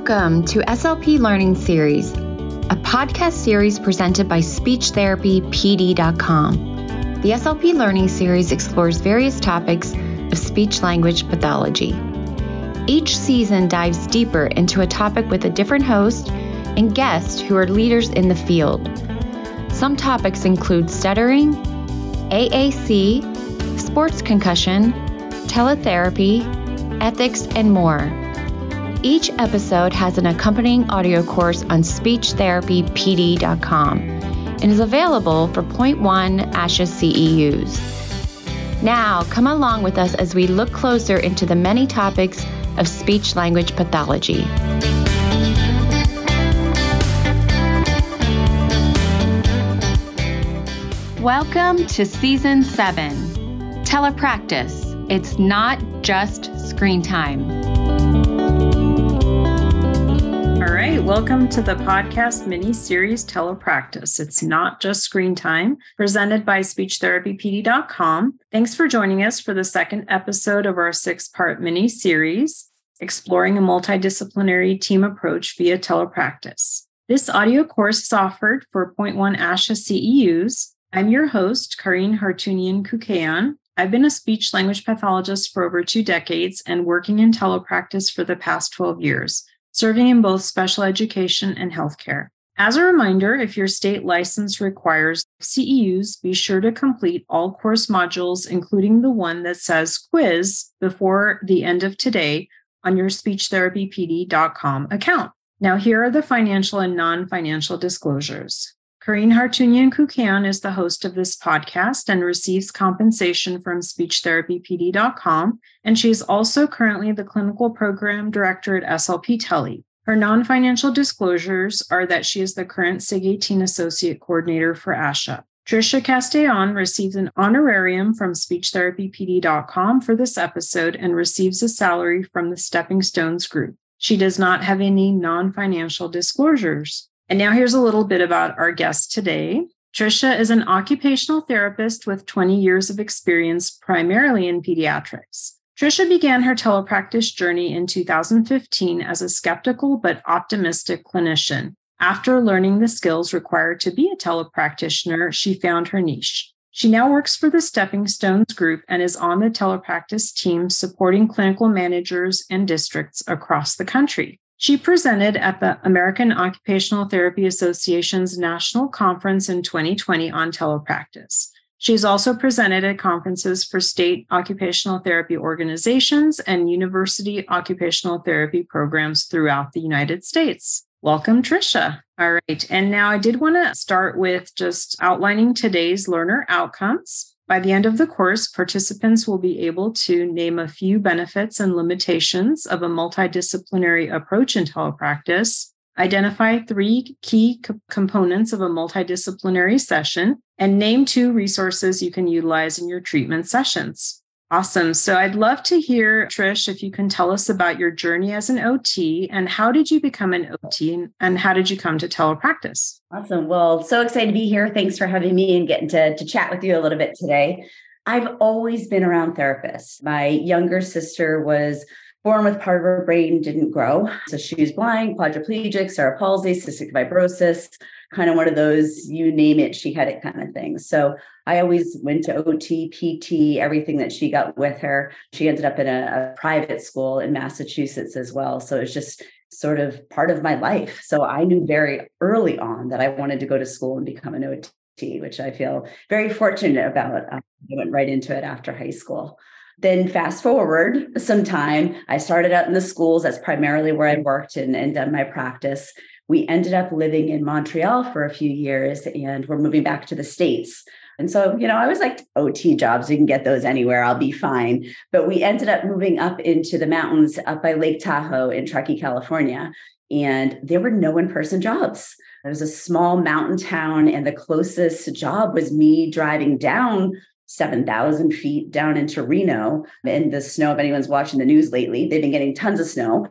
Welcome to SLP Learning Series, a podcast series presented by SpeechTherapyPD.com. The SLP Learning Series explores various topics of speech language pathology. Each season dives deeper into a topic with a different host and guest who are leaders in the field. Some topics include stuttering, AAC, sports concussion, teletherapy, ethics, and more. Each episode has an accompanying audio course on speechtherapypd.com and is available for 0.1 ASHA CEUs. Now, come along with us as we look closer into the many topics of speech language pathology. Welcome to Season 7 Telepractice. It's not just screen time. Right, welcome to the podcast mini series Telepractice. It's not just screen time, presented by speechtherapypd.com. Thanks for joining us for the second episode of our six part mini series, exploring a multidisciplinary team approach via telepractice. This audio course is offered for 0.1 ASHA CEUs. I'm your host, Karin Hartunian Koukeyan. I've been a speech language pathologist for over two decades and working in telepractice for the past 12 years serving in both special education and healthcare. As a reminder, if your state license requires CEUs, be sure to complete all course modules, including the one that says quiz, before the end of today on your speechtherapypd.com account. Now, here are the financial and non financial disclosures. Karin Hartunian Koukeyan is the host of this podcast and receives compensation from speechtherapypd.com. And she is also currently the clinical program director at SLP Tele. Her non financial disclosures are that she is the current SIG 18 associate coordinator for ASHA. Tricia Castellan receives an honorarium from speechtherapypd.com for this episode and receives a salary from the Stepping Stones Group. She does not have any non financial disclosures. And now here's a little bit about our guest today. Tricia is an occupational therapist with 20 years of experience primarily in pediatrics. Tricia began her telepractice journey in 2015 as a skeptical but optimistic clinician. After learning the skills required to be a telepractitioner, she found her niche. She now works for the Stepping Stones Group and is on the telepractice team supporting clinical managers and districts across the country. She presented at the American Occupational Therapy Association's National Conference in 2020 on telepractice. She's also presented at conferences for state occupational therapy organizations and university occupational therapy programs throughout the United States. Welcome, Tricia. All right. And now I did want to start with just outlining today's learner outcomes. By the end of the course, participants will be able to name a few benefits and limitations of a multidisciplinary approach in telepractice, identify three key co- components of a multidisciplinary session, and name two resources you can utilize in your treatment sessions. Awesome. So I'd love to hear, Trish, if you can tell us about your journey as an OT and how did you become an OT and how did you come to telepractice? Awesome. Well, so excited to be here. Thanks for having me and getting to, to chat with you a little bit today. I've always been around therapists. My younger sister was born with part of her brain didn't grow. So she was blind, quadriplegic, cerebral palsy, cystic fibrosis, kind of one of those you name it, she had it kind of thing. So I always went to OT, PT, everything that she got with her. She ended up in a, a private school in Massachusetts as well. So it's just sort of part of my life. So I knew very early on that I wanted to go to school and become an OT, which I feel very fortunate about. I went right into it after high school. Then fast forward some time, I started out in the schools. That's primarily where I mm-hmm. worked and, and done my practice. We ended up living in Montreal for a few years and we're moving back to the States. And so, you know, I was like, OT jobs, you can get those anywhere, I'll be fine. But we ended up moving up into the mountains up by Lake Tahoe in Truckee, California. And there were no in person jobs. It was a small mountain town, and the closest job was me driving down 7,000 feet down into Reno in the snow. If anyone's watching the news lately, they've been getting tons of snow.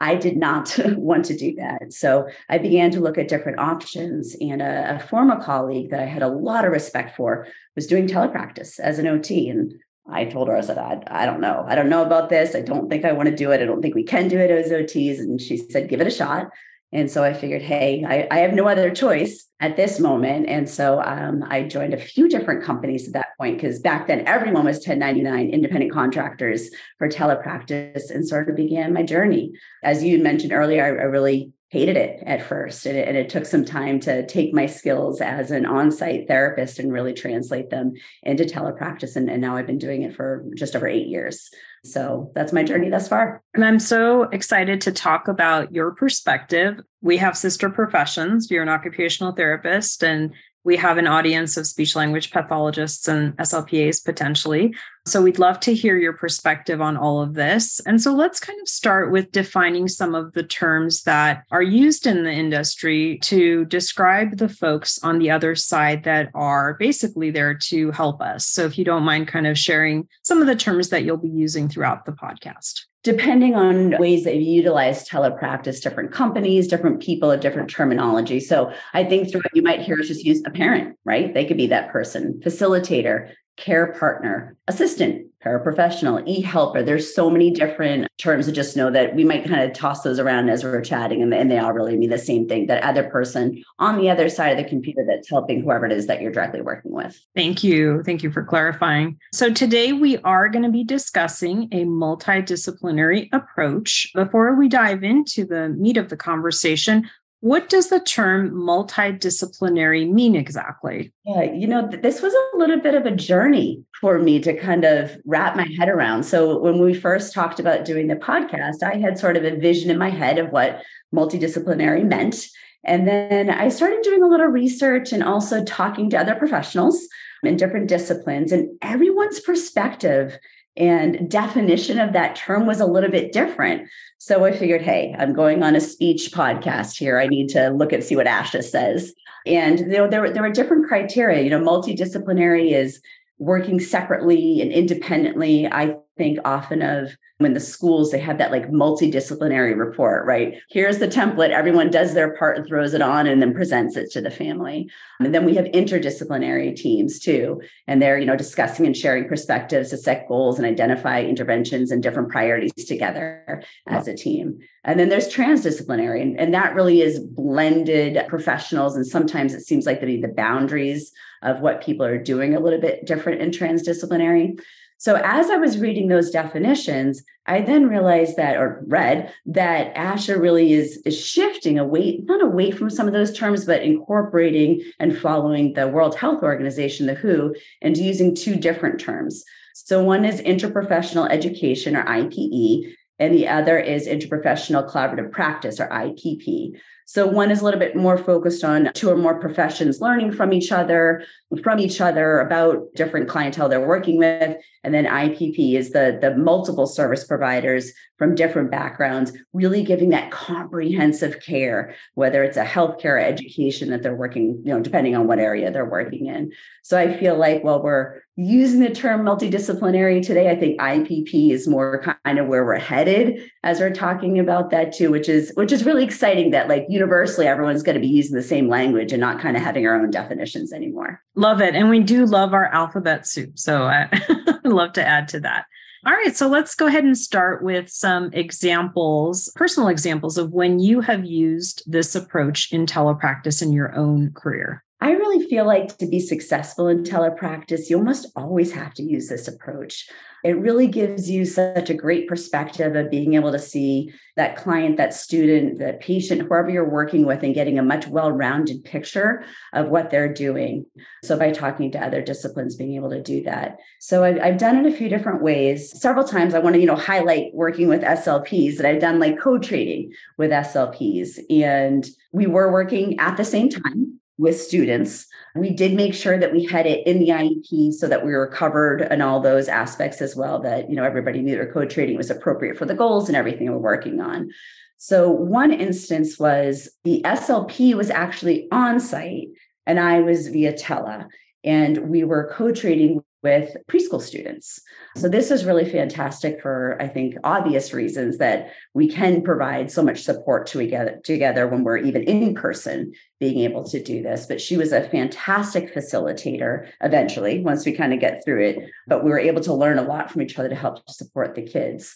I did not want to do that. So I began to look at different options. And a, a, former colleague that I had a lot of respect for was doing telepractice as an OT. And I told her, I said, I, I don't know. I don't know about this. I don't think I want to do it. I don't think we can do it as OTs. And she said, give it a shot. And so I figured, hey, I, I have no other choice at this moment. And so um, I joined a few different companies at that point because back then everyone was 1099 independent contractors for telepractice and sort of began my journey. As you mentioned earlier, I, I really hated it at first. And it, and it, took some time to take my skills as an on site therapist and really translate them into telepractice. And, and now I've been doing it for just over eight years. So that's my journey thus far. And I'm so excited to talk about your perspective. We have sister professions. You're an occupational therapist, and we have an audience of speech language pathologists and SLPAs potentially. So we'd love to hear your perspective on all of this. And so let's kind of start with defining some of the terms that are used in the industry to describe the folks on the other side that are basically there to help us. So if you don't mind kind of sharing some of the terms that you'll be using throughout the podcast depending on ways that you utilize telepractice, different companies, different people have different terminology. So I think through you might hear us just use a parent, right? They could be that person, facilitator, care partner, assistant, paraprofessional, e-helper. There's so many different terms to just know that we might kind of toss those around as we're chatting and, and they all really mean the same thing. That other person on the other side of the computer that's helping whoever it is that you're directly working with. Thank you. Thank you for clarifying. So today we are going to be discussing a multidisciplinary approach. Before we dive into the meat of the conversation, what does the term multidisciplinary mean exactly? Yeah, you know, this was a little bit of a journey for me to kind of wrap my head around. So, when we first talked about doing the podcast, I had sort of a vision in my head of what multidisciplinary meant. And then I started doing a little research and also talking to other professionals in different disciplines, and everyone's perspective and definition of that term was a little bit different. So I figured, hey, I'm going on a speech podcast here. I need to look and see what ASHA says. And you know, there, there were different criteria. You know, multidisciplinary is working separately and independently. I think often of when the schools they have that like multidisciplinary report right? Here's the template everyone does their part and throws it on and then presents it to the family. And then we have interdisciplinary teams too and they're you know discussing and sharing perspectives to set goals and identify interventions and different priorities together as a team. And then there's transdisciplinary and, and that really is blended professionals and sometimes it seems like the, the boundaries of what people are doing a little bit different in transdisciplinary so as I was reading those definitions, I then realized that, or read that ASHA really is, is shifting away, not away from some of those terms, but incorporating and following the World Health Organization, the WHO, and using two different terms. So one is interprofessional education or IPE, and the other is interprofessional collaborative practice or IPP. So one is a little bit more focused on two or more professions learning from each other, from each other about different clientele they're working with. And then IPP is the, the multiple service providers from different backgrounds, really giving that comprehensive care, whether it's a healthcare education that they're working, you know, depending on what area they're working in. So I feel like while we're using the term multidisciplinary today, I think IPP is more kind of where we're headed as we're talking about that too, which is which is really exciting that like universally everyone's going to be using the same language and not kind of having our own definitions anymore. Love it. And we do love our alphabet soup. So I love to add to that. All right, so let's go ahead and start with some examples, personal examples of when you have used this approach in telepractice in your own career. I really feel like to be successful in telepractice, you almost always have to use this approach. It really gives you such a great perspective of being able to see that client, that student, that patient, whoever you're working with, and getting a much well rounded picture of what they're doing. So, by talking to other disciplines, being able to do that. So, I've, I've done it a few different ways. Several times, I want to, you know, highlight working with SLPs that I've done like co treating with SLPs. And we were working at the same time with students. We did make sure that we had it in the IEP so that we were covered in all those aspects as well, that you know everybody knew their co-treating was appropriate for the goals and everything we're working on. So one instance was the SLP was actually on site and I was via tele and we were co-treating with preschool students. So this is really fantastic for I think obvious reasons that we can provide so much support to together together when we're even in person being able to do this. But she was a fantastic facilitator eventually once we kind of get through it, but we were able to learn a lot from each other to help support the kids.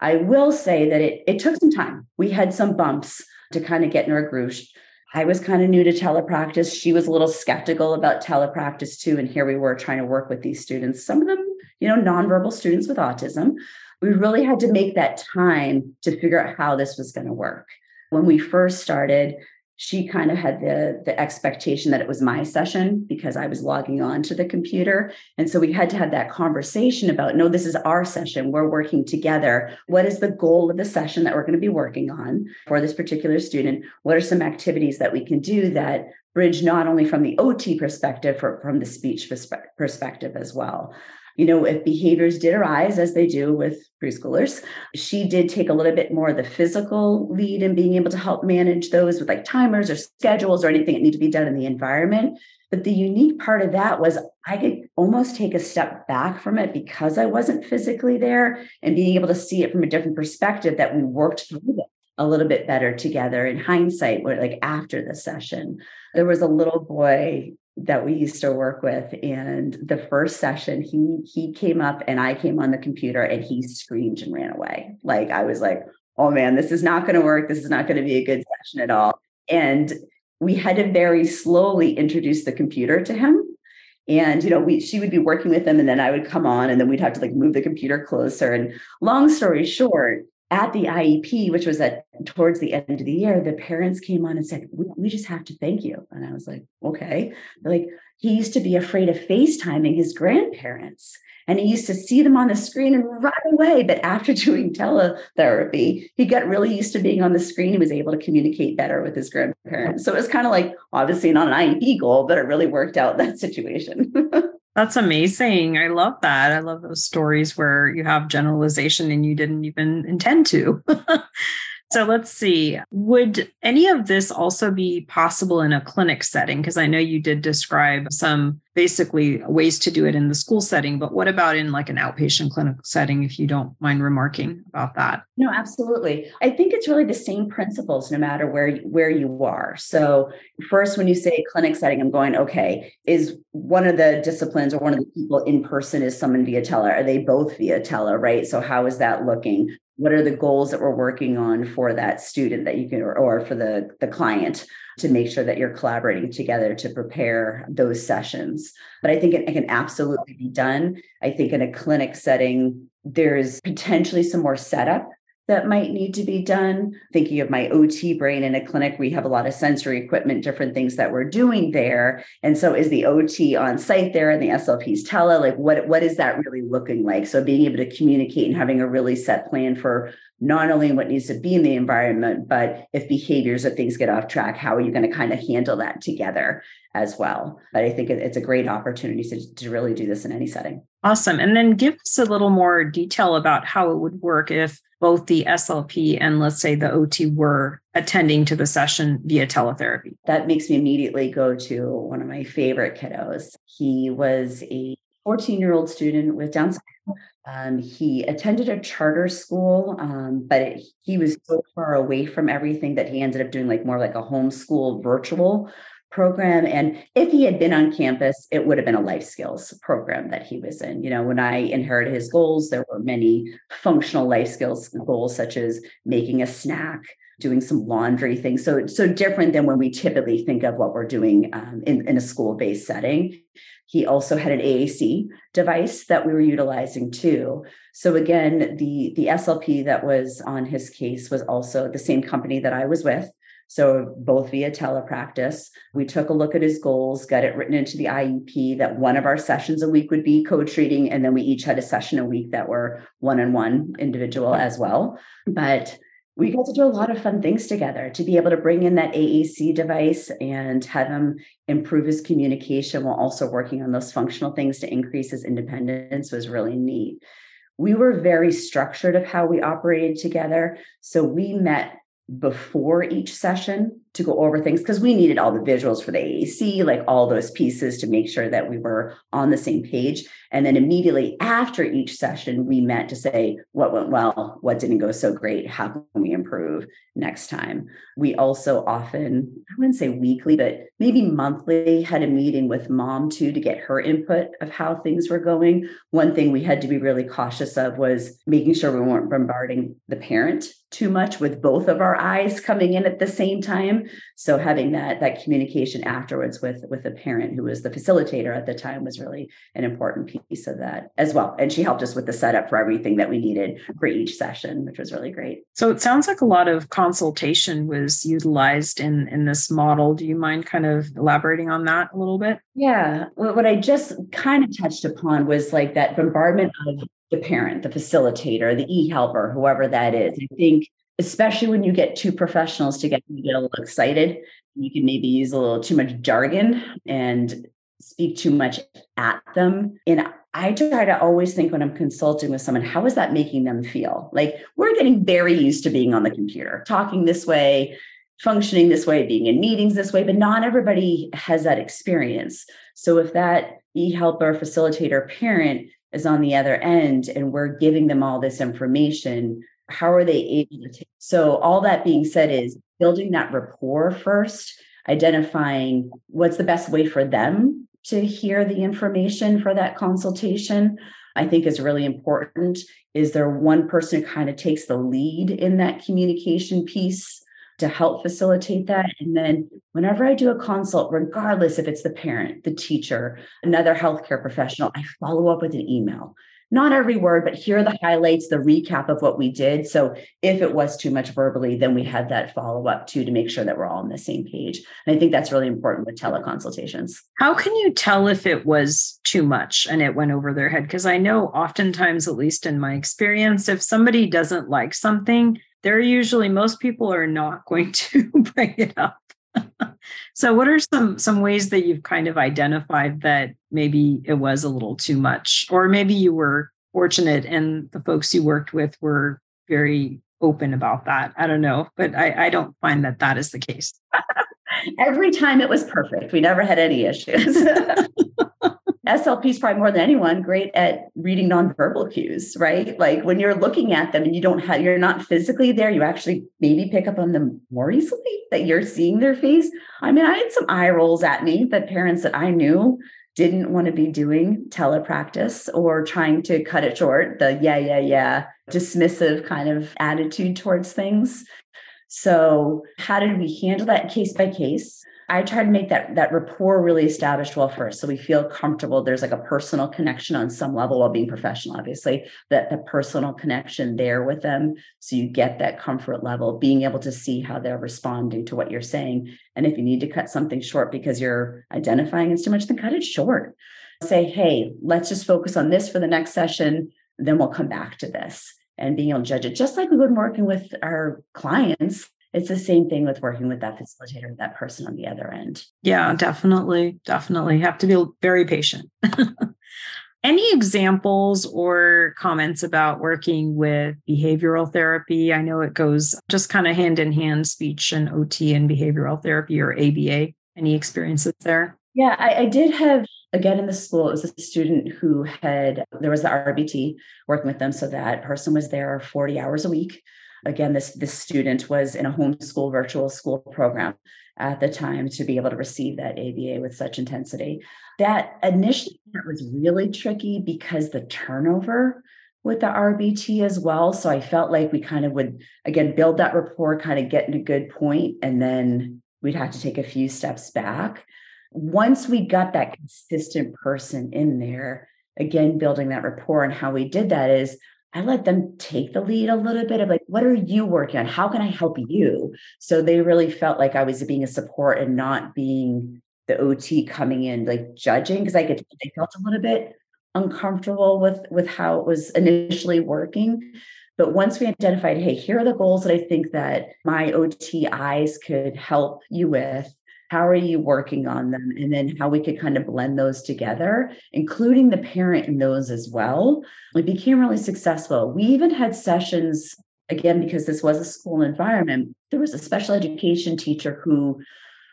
I will say that it it took some time. We had some bumps to kind of get in our groove I was kind of new to telepractice. She was a little skeptical about telepractice too. And here we were trying to work with these students, some of them, you know, nonverbal students with autism. We really had to make that time to figure out how this was going to work. When we first started, she kind of had the the expectation that it was my session because I was logging on to the computer. And so we had to have that conversation about no this is our session. We're working together. What is the goal of the session that we're going to be working on for this particular student? What are some activities that we can do that bridge not only from the OT perspective but from the speech perspective as well you know, if behaviors did arise, as they do with preschoolers, she did take a little bit more of the physical lead in being able to help manage those with like timers or schedules or anything that need to be done in the environment. But the unique part of that was I could almost take a step back from it because I wasn't physically there and being able to see it from a different perspective that we worked through it a little bit better together in hindsight, where like after the session, there was a little boy that we used to work with. And the first session he he came up and i came on the computer and he screamed and ran away. Like i was like oh man this is not going to work. This is not going to be a good session at all. And we had to very slowly introduce the computer to him. And you know we she would be working with him and then i would come on and then we'd have to like move the computer closer. And long story short at the IEP, which was at towards the end of the year, the parents came on and said, we, we just have to thank you. And I was like, okay. Like, he used to be afraid of FaceTiming his grandparents. And he used to see them on the screen and run away. But after doing teletherapy, he got really used to being on the screen. He was able to communicate better with his grandparents. So it was kind of like obviously not an IEP goal, but it really worked out that situation. That's amazing. I love that. I love those stories where you have generalization and you didn't even intend to. So let's see. Would any of this also be possible in a clinic setting? Because I know you did describe some basically ways to do it in the school setting, but what about in like an outpatient clinic setting, if you don't mind remarking about that? No, absolutely. I think it's really the same principles no matter where, where you are. So, first, when you say clinic setting, I'm going, okay, is one of the disciplines or one of the people in person is someone via tele? Are they both via tele, right? So, how is that looking? What are the goals that we're working on for that student that you can or, or, for the the client to make sure that you're collaborating together to prepare those sessions. But i think it, it can absolutely be done. I think in a clinic setting there's potentially some more setup that might need to be done. Thinking of my OT brain in a clinic, we have a lot of sensory equipment, different things that we're doing there. And so is the OT on site there and the SLPs tele, like what, what is that really looking like? So being able to communicate and having a really set plan for not only what needs to be in the environment, but if behaviors or things get off track, how are you going to kind of handle that together as well? But I think it's a great opportunity to, to really do this in any setting. Awesome. And then give us a little more detail about how it would work if both the SLP and let's say the OT were attending to the session via teletherapy. That makes me immediately go to one of my favorite kiddos. He was a 14 year old student with Down syndrome. Um, he attended a charter school, um, but it, he was so far away from everything that he ended up doing like more like a homeschool virtual program. And if he had been on campus, it would have been a life skills program that he was in. You know, when I inherited his goals, there were many functional life skills goals, such as making a snack, doing some laundry things. So, so different than when we typically think of what we're doing um, in, in a school based setting. He also had an AAC device that we were utilizing too. So again, the the SLP that was on his case was also the same company that I was with. So, both via telepractice, we took a look at his goals, got it written into the IEP that one of our sessions a week would be co treating. And then we each had a session a week that were one on one individual as well. But we got to do a lot of fun things together to be able to bring in that AAC device and have him improve his communication while also working on those functional things to increase his independence was really neat. We were very structured of how we operated together. So we met before each session to go over things because we needed all the visuals for the AAC, like all those pieces to make sure that we were on the same page. And then immediately after each session, we met to say what went well, what didn't go so great, how can we improve next time. We also often, I wouldn't say weekly, but maybe monthly, had a meeting with mom too to get her input of how things were going. One thing we had to be really cautious of was making sure we weren't bombarding the parent too much with both of our eyes coming in at the same time so having that that communication afterwards with with the parent who was the facilitator at the time was really an important piece of that as well. And she helped us with the setup for everything that we needed for each session which was really great. So it sounds like a lot of consultation was utilized in in this model. Do you mind kind of elaborating on that a little bit? Yeah. What i just kind of touched upon was like that bombardment of the parent, the facilitator, the e-helper, whoever that is. I think especially when you get two professionals together, you get a little excited. You can maybe use a little too much jargon and speak too much at them. And I try to always think when I'm consulting with someone, how is that making them feel? Like we're getting very used to being on the computer, talking this way, functioning this way, being in meetings this way, but not everybody has that experience. So if that e-helper, facilitator, parent is on the other end and we're giving them all this information how are they able to so all that being said is building that rapport first identifying what's the best way for them to hear the information for that consultation i think is really important is there one person who kind of takes the lead in that communication piece to help facilitate that. And then whenever I do a consult, regardless if it's the parent, the teacher, another healthcare professional, I follow up with an email. Not every word, but here are the highlights, the recap of what we did. So if it was too much verbally, then we had that follow up too to make sure that we're all on the same page. And I think that's really important with teleconsultations. How can you tell if it was too much and it went over their head? Because I know oftentimes, at least in my experience, if somebody doesn't like something, they're usually most people are not going to bring it up. So what are some some ways that you've kind of identified that maybe it was a little too much? Or maybe you were fortunate and the folks you worked with were very open about that. I don't know but i, I don't find that that is the case. Every time it was perfect. We never had any issues SLP is probably more than anyone great at reading nonverbal cues, right? Like when you're looking at them and you don't have, you're not physically there, you actually maybe pick up on them more easily that you're seeing their face. I mean, I had some eye rolls at me that parents that I knew didn't want to be doing telepractice or trying to cut it short, the yeah, yeah, yeah, dismissive kind of attitude towards things. So, how did we handle that case by case? I try to make that that rapport really established well first. So we feel comfortable. There's like a personal connection on some level while being professional, obviously, that the personal connection there with them. So you get that comfort level, being able to see how they're responding to what you're saying. And if you need to cut something short because you're identifying it's too much, then cut it short. Say, hey, let's just focus on this for the next session. Then we'll come back to this and being able to judge it, just like we would working with our clients it's the same thing with working with that facilitator, that person on the other end. Yeah, definitely. Definitely have to be very patient. Any examples or comments about working with behavioral therapy? I know it goes just kind of hand in hand, speech and OT and behavioral therapy or ABA. Any experiences there? Yeah, I, I, did have again in the school. It was a student who had there was the RBT working with them, so that person was there forty hours a week again, this, this student was in a homeschool virtual school program at the time to be able to receive that ABA with such intensity. That initially that was really tricky because the turnover with the RBT as well. So I felt like we kind of would again build that rapport, kind of get in a good point, and then we'd have to take a few steps back. Once we got that mm-hmm. consistent person in there, again, building that rapport and how we did that is I let them take the lead a little bit of like, what are you working on? How can I help you? So they really felt like I was being a support and not being the OT coming in, like judging, because I could they felt a little bit uncomfortable with with how it was initially working. But once we identified, hey, here are the goals that I think that my OT eyes could help you with, how are you working on them? And then how we could kind of blend those together including the parent in those as well. It became really successful. We even had sessions again, because this was a school environment, there was a special education teacher who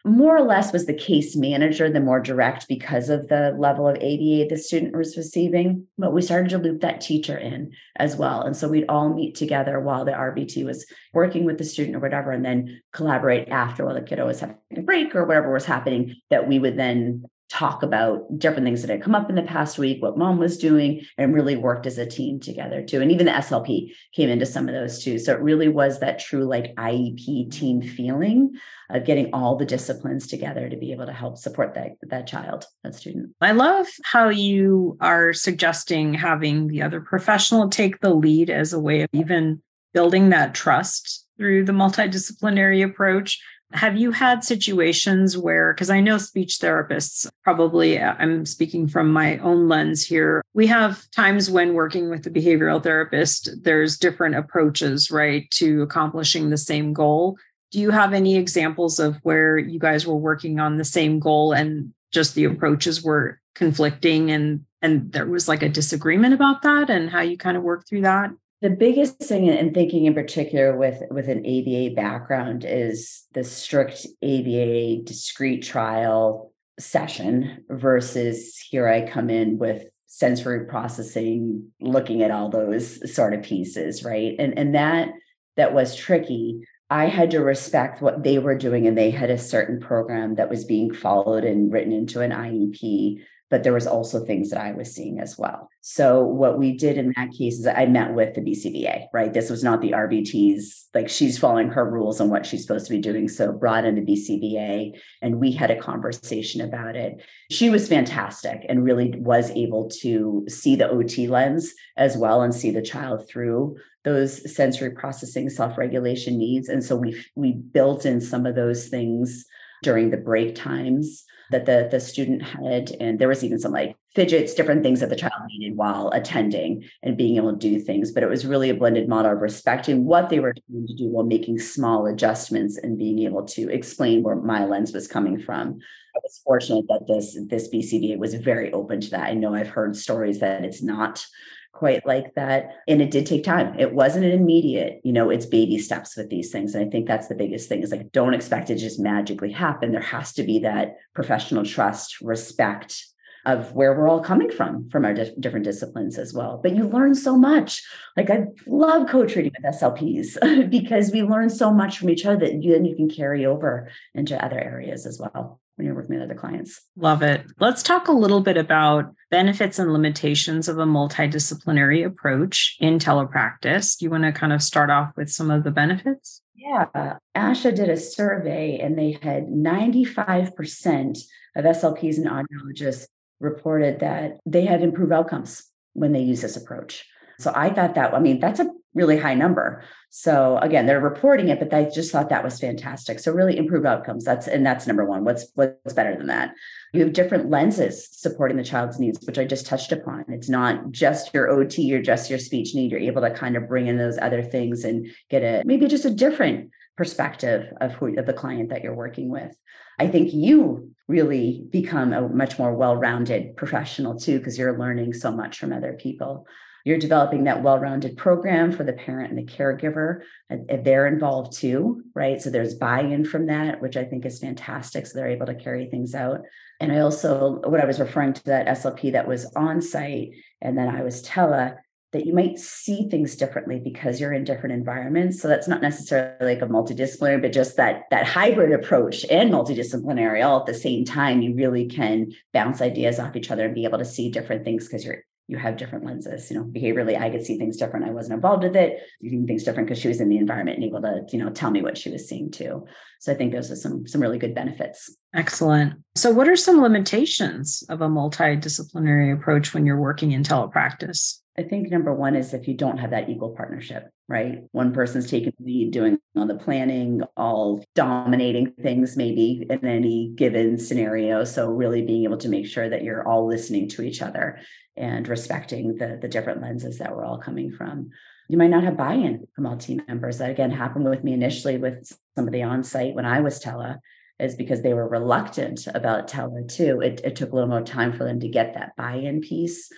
more or less was the case manager, the more direct because of the level of ABA the student was receiving. But we started to loop that teacher in as well. And so we'd all meet together while the RBT was working with the student or whatever, and then collaborate after while the kiddo was having a break or whatever was happening, that we would then talk about different things that had come up in the past week, what mom was doing, and really worked as a team together too. And even the SLP came into some of those too. So it really was that true like IEP team feeling of getting all the disciplines together to be able to help support that that child, that student. I love how you are suggesting having the other professional take the lead as a way of even building that trust through the multidisciplinary approach have you had situations where, because I know speech therapists, probably uh, I'm speaking from my own lens here, we have times when working with the behavioral therapist, there's different approaches, right, to accomplishing the same goal. Do you have any examples of where you guys were working on the same goal and just the approaches were conflicting and and there was like a disagreement about that and how you kind of work through that? The biggest thing in thinking in particular with, with an ABA background is the strict ABA discrete trial session versus here I come in with sensory processing, looking at all those sort of pieces, right? And and that that was tricky. I had to respect what they were doing, and they had a certain program that was being followed and written into an IEP but there was also things that I was seeing as well. So what we did in that case is I met with the BCBA, right? This was not the RBT's, like she's following her rules and what she's supposed to be doing. So brought in the BCBA and we had a conversation about it. She was fantastic and really was able to see the OT lens as well and see the child through those sensory processing self-regulation needs. And so we we built in some of those things during the break times that the the student had and there was even some like fidgets different things that the child needed while attending and being able to do things but it was really a blended model of respecting what they were trying to do while making small adjustments and being able to explain where my lens was coming from. I was fortunate that this this bcba was very open to that. I know i've heard stories that it's not quite like that. And it did take time. It wasn't an immediate, you know, it's baby steps with these things. And I think that's the biggest thing is like, don't expect it to just magically happen. There has to be that professional trust, respect of where we're all coming from, from our di- different disciplines as well. But you learn so much. Like I love co-treating with SLPs because we learn so much from each other that you, then you can carry over into other areas as well when you're working with other clients. Love it. Let's talk a little bit about benefits and limitations of a multidisciplinary approach in telepractice. Do you want to kind of start off with some of the benefits? Yeah. ASHA did a survey and they had 95% of SLPs and audiologists reported that they had improved outcomes when they use this approach. So I thought that, I mean, that's a really high number. So again, they're reporting it, but they just thought that was fantastic. So really improve outcomes. That's and that's number one. What's what's better than that? You have different lenses supporting the child's needs, which I just touched upon. It's not just your OT or just your speech need. You're able to kind of bring in those other things and get a maybe just a different perspective of who of the client that you're working with. I think you really become a much more well-rounded professional too, because you're learning so much from other people. You're developing that well rounded program for the parent and the caregiver. They're involved too, right? So there's buy in from that, which I think is fantastic. So they're able to carry things out. And I also, what I was referring to that SLP that was on site, and then I was tele, that you might see things differently because you're in different environments. So that's not necessarily like a multidisciplinary, but just that that hybrid approach and multidisciplinary all at the same time. You really can bounce ideas off each other and be able to see different things because you're you have different lenses. You know, behaviorally, I could see things different. I wasn't involved with it. Seeing things different because she was in the environment and able to, you know, tell me what she was seeing too. So I think those are some some really good benefits. Excellent. So, what are some limitations of a multidisciplinary approach when you're working in telepractice? I think number one is if you don't have that equal partnership, right? One person's taking the lead, doing all the planning, all dominating things, maybe in any given scenario. So, really being able to make sure that you're all listening to each other and respecting the, the different lenses that we're all coming from. You might not have buy in from all team members. That again happened with me initially with somebody on site when I was tele is because they were reluctant about tele too. It, it took a little more time for them to get that buy in piece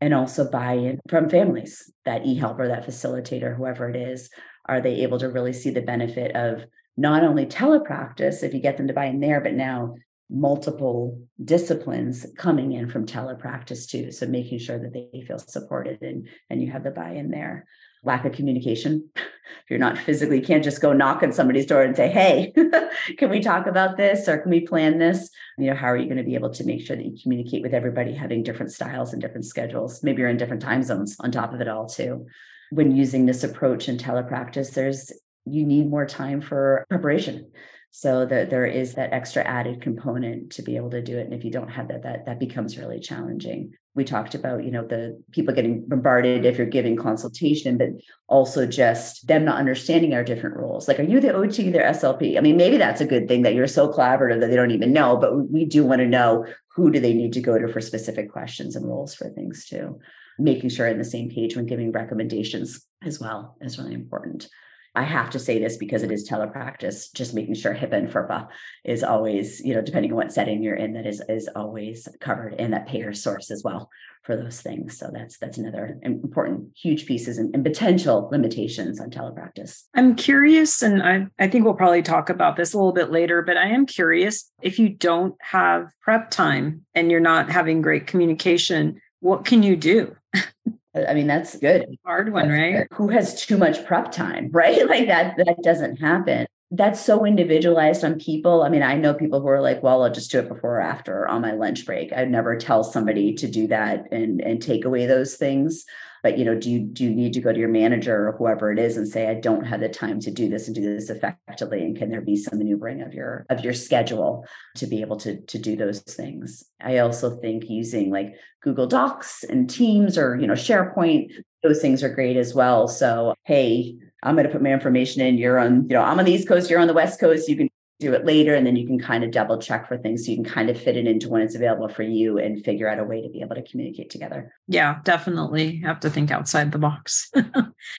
and also buy in from families that e-helper that facilitator whoever it is are they able to really see the benefit of not only telepractice if you get them to buy in there, but now multiple disciplines coming in from telepractice too. So making sure that they feel supported and and you have the buy-in there. Lack of communication. If you're not physically, you can't just go knock on somebody's door and say, "Hey, can we talk about this or can we plan this?" You know, how are you going to be able to make sure that you communicate with everybody having different styles and different schedules? Maybe you're in different time zones on top of it all too. When using this approach in telepractice, there's you need more time for preparation so that there is that extra added component to be able to do it and if you don't have that that that becomes really challenging. We talked about you know the people getting bombarded if you're giving consultation but also just them not understanding our different roles. Like are you the ot their slp i mean maybe that's a good thing that you're so collaborative that they don't even know but we do want to know who do they need to go to for specific questions and roles for things too. Making sure in the same page when giving recommendations as well is really important I have to say this because it is telepractice, just making sure HIPAA and FERPA is always, you know, depending on what setting you're in, that is is always covered and that payer source as well for those things. So that's that's another important huge pieces and, and potential limitations on telepractice. I'm curious, and I, I think we'll probably talk about this a little bit later, but I am curious if you don't have prep time and you're not having great communication, what can you do? I mean, that's good. Hard one, that's right? Good. Who has too much prep time, right? Like that, that doesn't happen. That's so individualized on people. I mean, I know people who are like, well, I'll just do it before or after on my lunch break. I'd never tell somebody to do that and, and take away those things but you know do you do you need to go to your manager or whoever it is and say i don't have the time to do this and do this effectively and can there be some maneuvering of your of your schedule to be able to to do those things? I also think using like google docs and teams or you know sharepoint those things are great as well. So hey i'm going to put my information in. You're on you know i'm on the east coast you're on the west coast. You can do it later and then you can kind of double check for things so you can kind of fit it into when it's available for you and figure out a way to be able to communicate together. Yeah definitely. Have to think outside the box.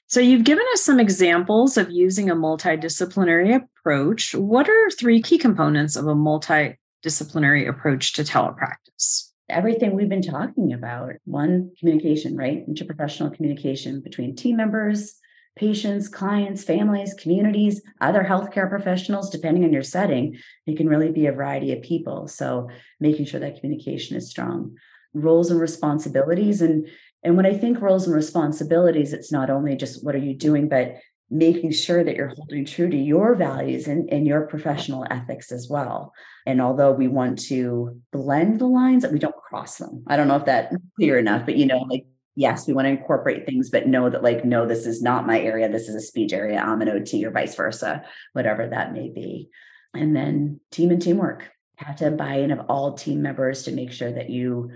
So you've given us some examples of using a multidisciplinary approach. What are three key components of a multidisciplinary approach to telepractice? Everything we've been talking about. One communication right? Interprofessional communication between team members patients, clients, families, communities, other healthcare professionals, depending on your setting. It can really be a variety of people. So making sure that communication is strong. Roles and responsibilities. And, and when I think roles and responsibilities, it's not only just what are you doing, but making sure that you're holding true to your values and, and your professional ethics as well. And although we want to blend the lines, we don't cross them. I don't know if that's clear enough, but you know, like yes, we want to incorporate things, but know that, like, no, this is not my area. This is a speech area. I'm an OT or vice versa, whatever that may be. And then team and teamwork. Have to buy in of all team members to make sure that you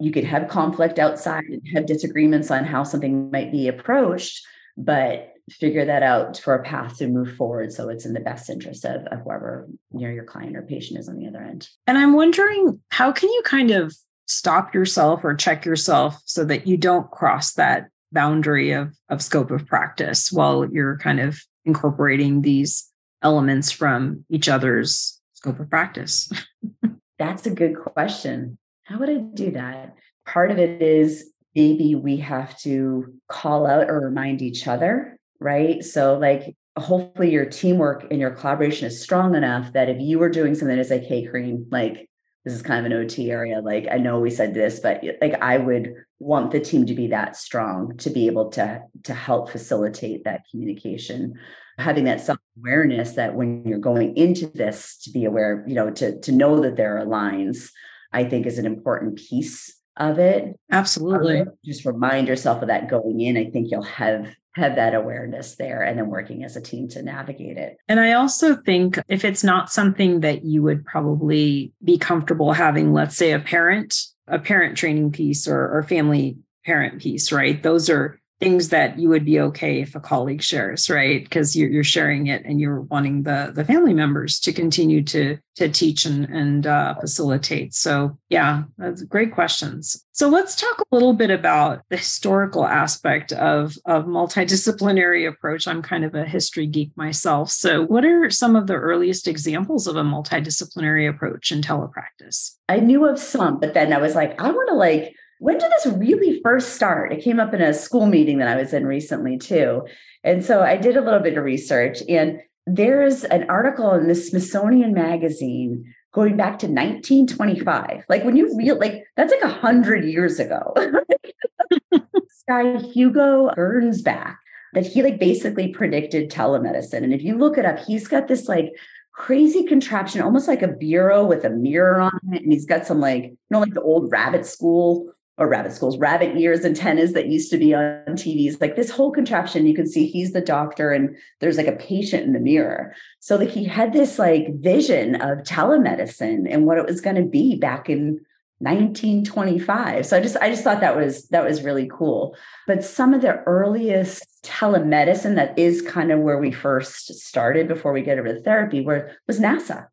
you could have conflict outside and have disagreements on how something might be approached, but figure that out for a path to move forward so it's in the best interest of, of whoever you know your client or patient is on the other end and i'm wondering how can you kind of stop yourself or check yourself so that you don't cross that boundary of, of scope of practice while you're kind of incorporating these elements from each other's scope of practice? That's a good question. How would I do that? Part of it is maybe we have to call out or remind each other, right? So, like, hopefully your teamwork and your collaboration is strong enough that if you were doing something that's like, hey, Karin, like, this is kind of an OT area. Like, I know we said this, but like, I would want the team to be that strong to be able to to help facilitate that communication having that self-awareness that when you're going into this to be aware you know to to know that there are lines i think is an important piece of it um, absolutely just remind yourself of that going in i think you'll have have that awareness there and then working as a team to navigate it. And I also think if it's not something that you would probably be comfortable having, let's say a parent, a parent training piece or, or family parent piece, right? Those are things that you would be okay if a colleague shares right? Because you're, you're sharing it and you're wanting the the family members to continue to to teach and and uh, facilitate. So yeah that's great questions. So let's talk a little bit about the historical aspect of of multidisciplinary approach. I'm kind of a history geek myself. So what are some of the earliest examples of a multidisciplinary approach in telepractice? I knew of some but then i was like i want to like when did this really first start? It came up in a school meeting that I was in recently, too. And so I did a little bit of research, and there's an article in the Smithsonian Magazine going back to 1925. Like when you real like that's like a hundred years ago. this guy Hugo Gernsback that he like basically predicted telemedicine. And if you look it up, he's got this like crazy contraption, almost like a bureau with a mirror on it. And he's got some like, you know, like the old rabbit school or rabbit schools, rabbit ears, antennas that used to be on TVs. Like this whole contraption, you can see he's the doctor and there's like a patient in the mirror. So like he had this like vision of telemedicine and what it was going to be back in 1925. So I just I just thought that was that was really cool. But some of the earliest telemedicine that is kind of where we first started before we get over to therapy where was NASA.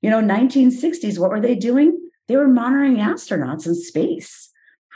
You know, 1960s, what were they doing? They were monitoring astronauts in space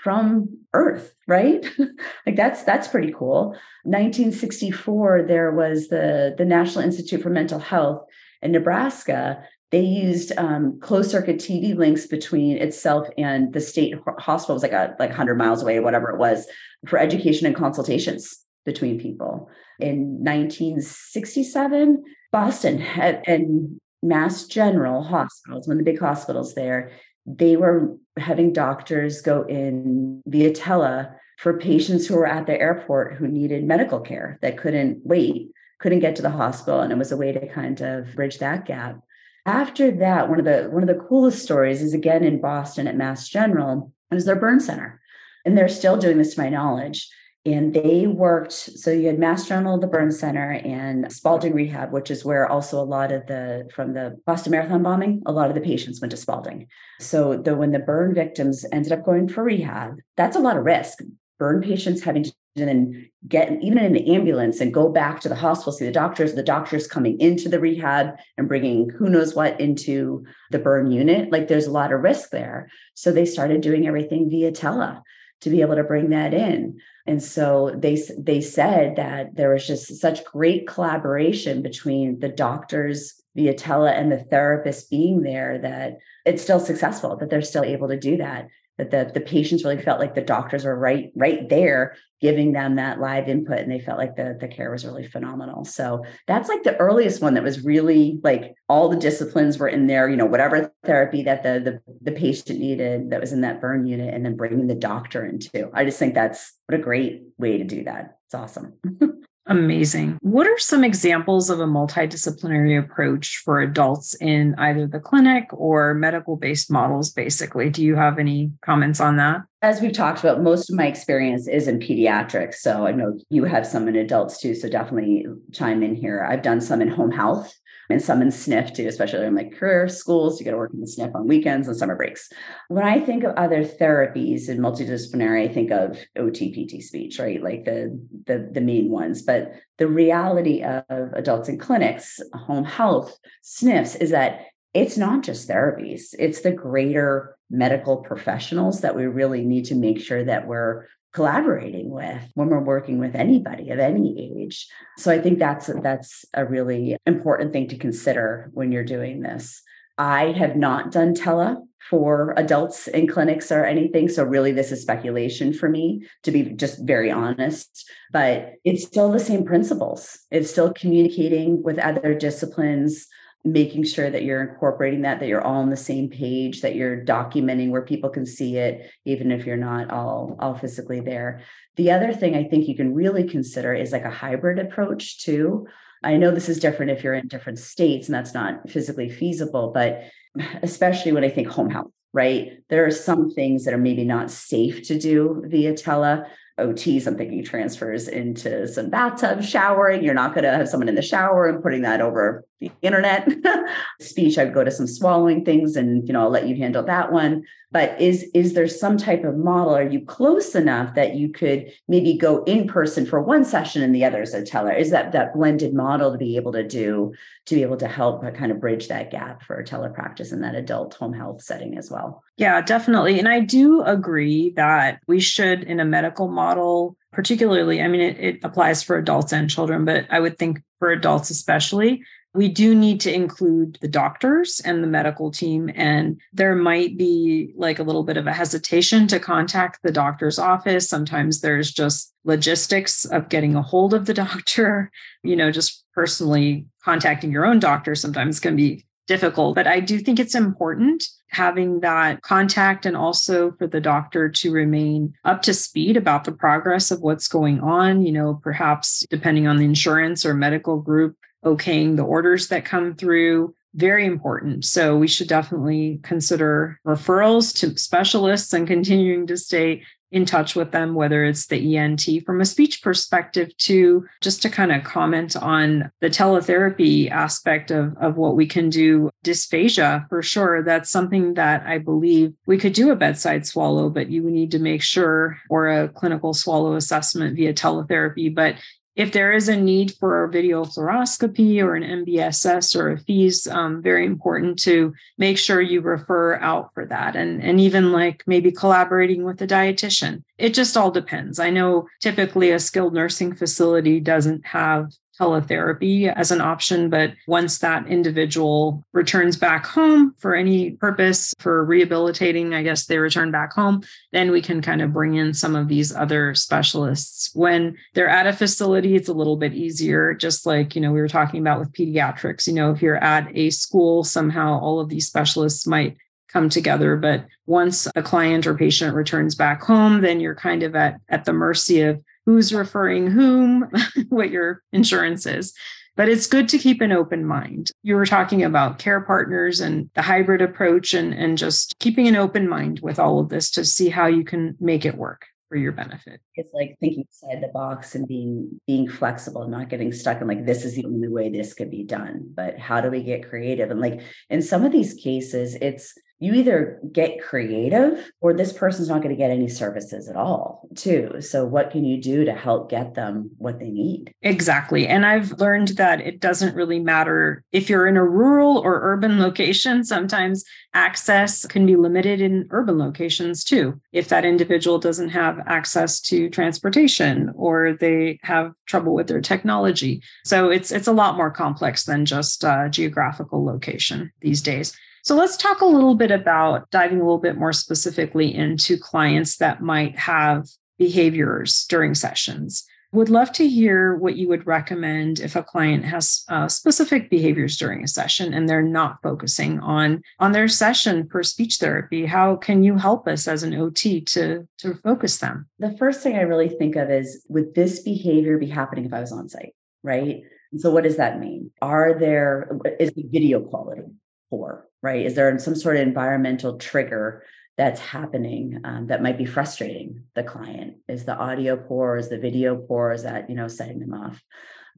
from Earth, right? like that's that's pretty cool. 1964, there was the the National Institute for Mental Health in Nebraska. They used um, closed circuit TV links between itself and the state hospital. It was like a like 100 miles away, whatever it was, for education and consultations between people. In 1967, Boston had, and Mass General hospitals, one of the big hospitals there, they were having doctors go in via tele for patients who were at the airport who needed medical care that couldn't wait, couldn't get to the hospital. And it was a way to kind of bridge that gap. After that, one of the one of the coolest stories is again in Boston at Mass General. It was their burn center. And they're still doing this to my knowledge and they worked so you had mass general the burn center and Spaulding rehab which is where also a lot of the from the boston marathon bombing a lot of the patients went to Spaulding so the when the burn victims ended up going for rehab that's a lot of risk. Burn patients having to then get even in an ambulance and go back to the hospital see the doctors the doctors coming into the rehab and bringing who knows what into the burn unit like there's a lot of risk there. So they started doing everything via tele to be able to bring that in and so they they said that there was just such great collaboration between the doctors via tele and the therapist being there that it's still successful that they're still able to do that that the, the patients really felt like the doctors were right right there giving them that live input and they felt like the, the care was really phenomenal. So that's like the earliest one that was really like all the disciplines were in there you know whatever therapy that the the, the patient needed that was in that burn unit and then bringing the doctor into i just think that's what a great way to do that. It's awesome Amazing. What are some examples of a multidisciplinary approach for adults in either the clinic or medical based models, basically? Do you have any comments on that? As we've talked about, most of my experience is in pediatrics. So I know you have some in adults too. So definitely chime in here. I've done some in home health and some in SNF too, especially in my career schools. You got to work in the SNF on weekends and summer breaks. When I think of other therapies in multidisciplinary, I think of OTPT speech, right? Like the, the, the main ones. But the reality of adults in clinics, home health, SNFs is that it's not just therapies, it's the greater medical professionals that we really need to make sure that we're collaborating with when we're working with anybody of any age. So I think that's that's a really important thing to consider when you're doing this. I have not done tele for adults in clinics or anything. So, really, this is speculation for me, to be just very honest. But it's still the same principles. It's still communicating with other disciplines, making sure that you're incorporating that that you're all on the same page that you're documenting where people can see it even if you're not all all physically there. The other thing i think you can really consider is like a hybrid approach too. I know this is different if you're in different states and that's not physically feasible but especially when i think home health right? There are some things that are maybe not safe to do via tele. OTs, I'm thinking transfers into some bathtub showering. You're not going to have someone in the shower and putting that over the internet. Speech, I would go to some swallowing things and, you know, I'll let you handle that one. But is is there some type of model? Are you close enough that you could maybe go in person for one session and the other is a teller? Is that that blended model to be able to do to be able to help kind of bridge that gap for telepractice in that adult home health setting as well? Yeah, definitely. And I do agree that we should, in a medical model, particularly, I mean, it, it applies for adults and children, but I would think for adults especially, we do need to include the doctors and the medical team. And there might be like a little bit of a hesitation to contact the doctor's office. Sometimes there's just logistics of getting a hold of the doctor, you know, just personally contacting your own doctor sometimes can be difficult. But I do think it's important having that contact and also for the doctor to remain up to speed about the progress of what's going on. You know, perhaps depending on the insurance or medical group, okaying the orders that come through very important. So we should definitely consider referrals to specialists and continuing to stay in touch with them, whether it's the ENT from a speech perspective, to just to kind of comment on the teletherapy aspect of, of what we can do. Dysphagia, for sure, that's something that I believe we could do a bedside swallow, but you need to make sure, or a clinical swallow assessment via teletherapy. But if there is a need for a video fluoroscopy or an MBSS or a FEES, um, very important to make sure you refer out for that. And, and even like maybe collaborating with a dietitian. It just all depends. I know typically a skilled nursing facility doesn't have teletherapy as an option. But once that individual returns back home for any purpose for rehabilitating, I guess they return back home, then we can kind of bring in some of these other specialists. When they're at a facility, it's a little bit easier, just like, you know, we were talking about with pediatrics. You know, if you're at a school, somehow all of these specialists might come together but once a client or patient returns back home then you're kind of at at the mercy of who's referring whom, what your insurance is. But it's good to keep an open mind. You were talking about care partners and the hybrid approach and, and just keeping an open mind with all of this to see how you can make it work for your benefit. It's like thinking outside the box and being being flexible, not getting stuck in like this is the only way this could be done. But how do we get creative? And like in some of these cases, it's you either get creative or this person's not going to get any services at all too. So what can you do to help get them what they need? Exactly and i've learned that it doesn't really matter if you're in a rural or urban location sometimes access can be limited in urban locations too. If that individual doesn't have access to transportation or they have trouble with their technology. So it's it's a lot more complex than just uh, geographical location these days so let's talk a little bit about diving a little bit more specifically into clients that might have behaviors during sessions. Would love to hear what you would recommend if a client has uh, specific behaviors during a session and they're not focusing on on their session for speech therapy. How can you help us as an OT to to focus them? The first thing I really think of is would this behavior be happening if I was on site, right? And so what does that mean? Are there is the video quality poor? Right? Is there some sort of environmental trigger that's happening um, that might be frustrating the client? Is the audio poor? Is the video poor? Is that, you know, setting them off?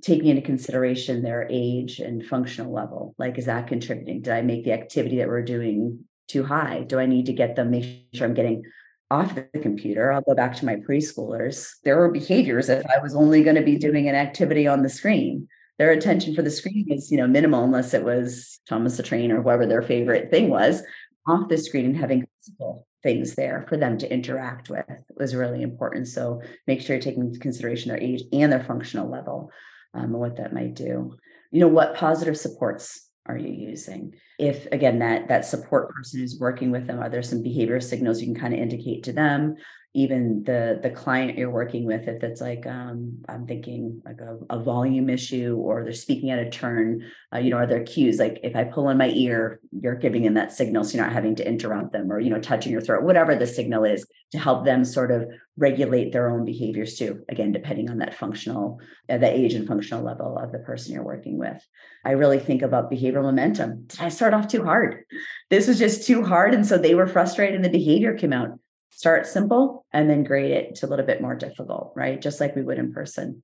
Taking into consideration their age and functional level. Like, is that contributing? Did I make the activity that we're doing too high? Do I need to get them, make sure I'm getting off the computer. I'll go back to my preschoolers. There were behaviors if I was only going to be doing an activity on the screen their attention for the screen is, you know, minimal unless it was Thomas the Train or whoever their favorite thing was off the screen and having physical things there for them to interact with was really important. So make sure you're taking into consideration their age and their functional level um, and what that might do. You know, what positive supports are you using? If again that that support person is working with them, are there some behavior signals you can kind of indicate to them? Even the the client you're working with if it's like um, i'm thinking like a, a, volume issue or they're speaking out of turn uh, you know are there cues? Like if i pull in my ear you're giving them that signal so you're not having to interrupt them or you know touching your throat whatever the signal is to help them sort of regulate their own behaviors too again depending on that functional uh, the age and functional level of the person you're working with. I really think about behavioral momentum. Did i start off too hard? This was just too hard and so they were frustrated and the behavior came out start simple and then grade it to a little bit more difficult, right? Just like we would in person.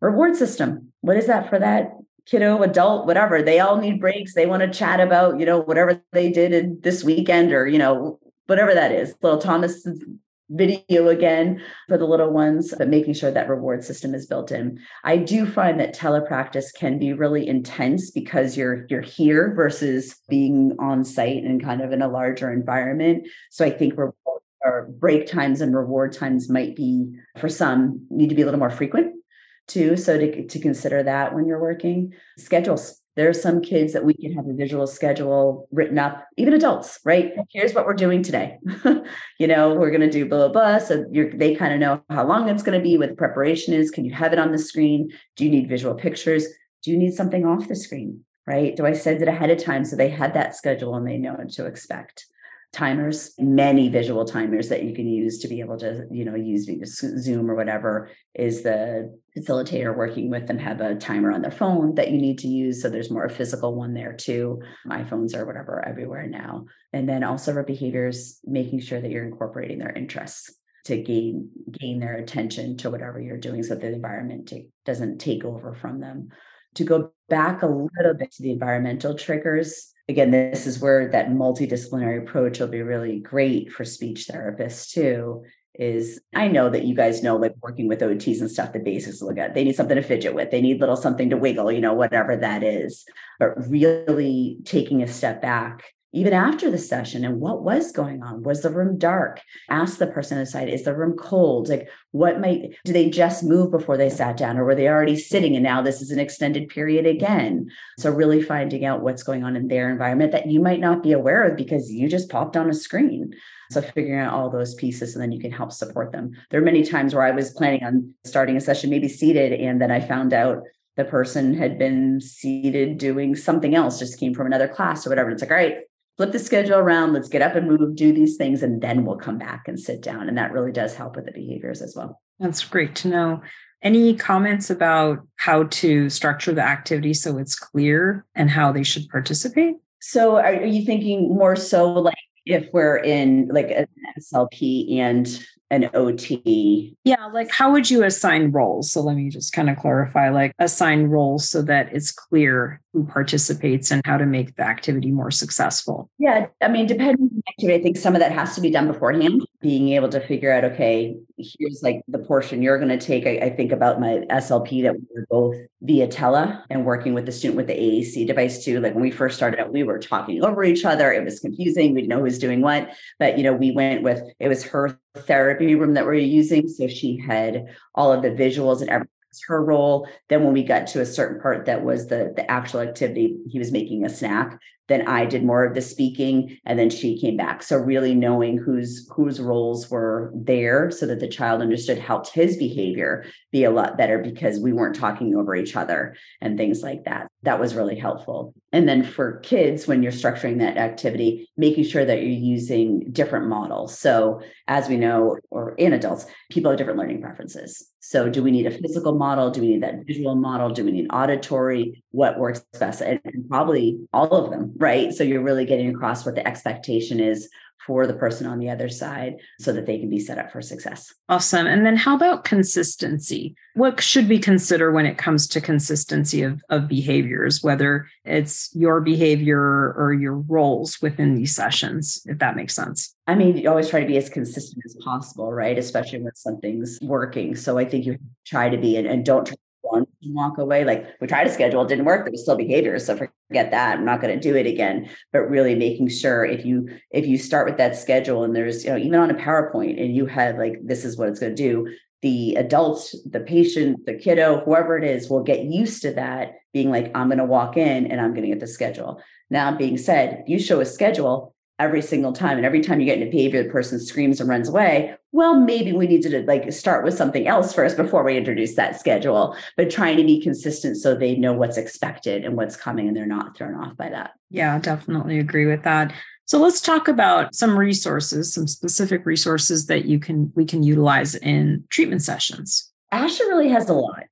Reward system. What is that for that kiddo, adult, whatever? They all need breaks. They want to chat about, you know, whatever they did in this weekend or, you know, whatever that is. Little Thomas video again for the little ones, but making sure that reward system is built in. I do find that telepractice can be really intense because you're you're here versus being on site and kind of in a larger environment. So I think we're or break times and reward times might be for some need to be a little more frequent too so to, to consider that when you're working schedules There are some kids that we can have a visual schedule written up, even adults, right? Here's what we're doing today. you know, we're going to do blah, blah, blah. So they kind of know how long it's going to be, what the preparation is. Can you have it on the screen? Do you need visual pictures? Do you need something off the screen? Right? Do I send it ahead of time so they had that schedule and they know what to expect? Timers many visual timers that you can use to be able to you know use zoom or whatever is the facilitator working with them have a timer on their phone that you need to use. So there's more of a physical one there too. iphones or whatever everywhere now. And then also for behaviors making sure that you're incorporating their interests to gain gain their attention to whatever you're doing so the environment doesn't take over from them. To go back a little bit to the environmental triggers again, this is where that multidisciplinary approach will be really great for speech therapists too. Is I know that you guys know, like working with OTs and stuff, the basics look at. They need something to fidget with, they need little something to wiggle, you know, whatever that is. But really taking a step back even after the session and what was going on. Was the room dark? Ask the person inside is the room cold? Like what might do they just move before they sat down or were they already sitting and now this is an extended period again? So really finding out what's going on in their environment that you might not be aware of because you just popped on a screen. So figuring out all those pieces and then you can help support them. There are many times where i was planning on starting a session maybe seated and then i found out the person had been seated doing something else, just came from another class or whatever. It's like, all right, flip the schedule around, let's get up and move, do these things, and then we'll come back and sit down. And that really does help with the behaviors as well. That's great to know. Any comments about how to structure the activity so it's clear and how they should participate? So, are, you thinking more so like if we're in like an SLP and an OT. Yeah, like how would you assign roles? So let me just kind of clarify like assign roles so that it's clear who participates and how to make the activity more successful. Yeah, I mean, depending on the activity, I think some of that has to be done beforehand. Being able to figure out, okay, here's like the portion you're going to take. I, I, think about my SLP that we were both via tele and working with the student with the AAC device too. Like when we first started out, we were talking over each other. It was confusing. We didn't know who was doing what. But you know, we went with it was her therapy room that we're using. So she had all of the visuals and everything her role. Then when we got to a certain part that was the the actual activity, he was making a snack. Then I did more of the speaking, and then she came back. So really knowing whose whose roles were there, so that the child understood helped his behavior be a lot better because we weren't talking over each other and things like that. That was really helpful. And then for kids, when you're structuring that activity, making sure that you're using different models. So as we know, or in adults, people have different learning preferences. So, do we need a mm-hmm. physical model? Do we need that visual model? Do we need auditory? What works best? And, probably all of them, right? So, you're really getting across what the expectation is for the person on the other side so that they can be set up for success. Awesome. And then how about consistency? What should we consider when it comes to consistency of, of behaviors, whether it's your behavior or your roles within these sessions, if that makes sense? I mean, you always try to be as consistent as possible, right? Especially when something's working. So I think you try to be and, and don't try walk away. Like we tried to schedule, it didn't work. There was still behaviors. So forget that. I'm not going to do it again. But really making sure if you if you start with that schedule and there's, you know, even on a PowerPoint and you had like this is what it's going to do, the adult, the patient, the kiddo, whoever it is, will get used to that being like, I'm going to walk in and I'm going to get the schedule. Now, being said, you show a schedule, every single time. And every time you get into behavior, the person screams and runs away. Well, maybe we need to like start with something else first before we introduce that schedule, but trying to be consistent so they know what's expected and what's coming and they're not thrown off by that. Yeah, definitely agree with that. So let's talk about some resources, some specific resources that you can we can utilize in treatment sessions. ASHA really has a lot.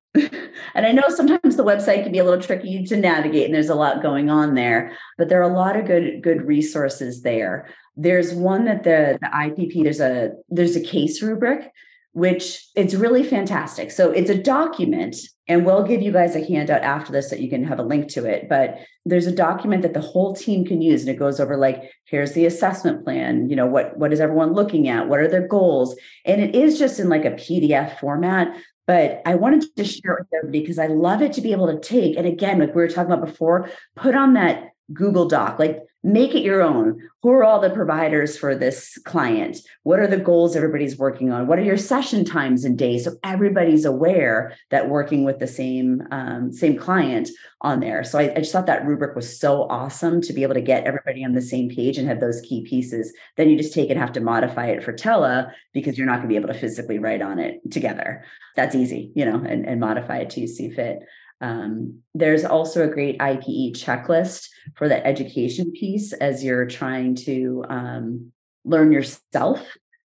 And I know sometimes the website can be a little tricky to navigate and there's a lot going on there, but there are a lot of good good resources there. There's one that the, the IPP there's a there's a case rubric which it's really fantastic. So it's a document and we'll give you guys a handout after this that you can have a link to it, but there's a document that the whole team can use and it goes over like here's the assessment plan, you know, what what is everyone looking at? What are their goals? And it is just in like a PDF format, but I wanted to share it with everybody because I love it to be able to take. And again, like we were talking about before, put on that Google Doc, like make it your own. Who are all the providers for this client? What are the goals everybody's working on? What are your session times and days? So everybody's aware that working with the same um, same client on there. So I, I just thought that rubric was so awesome to be able to get everybody on the same page and have those key pieces. Then you just take it, have to modify it for Tele because you're not going to be able to physically write on it together. That's easy, you know, and, and modify it to you see fit. Um, there's also a great IPE checklist for the education piece as you're trying to um, learn yourself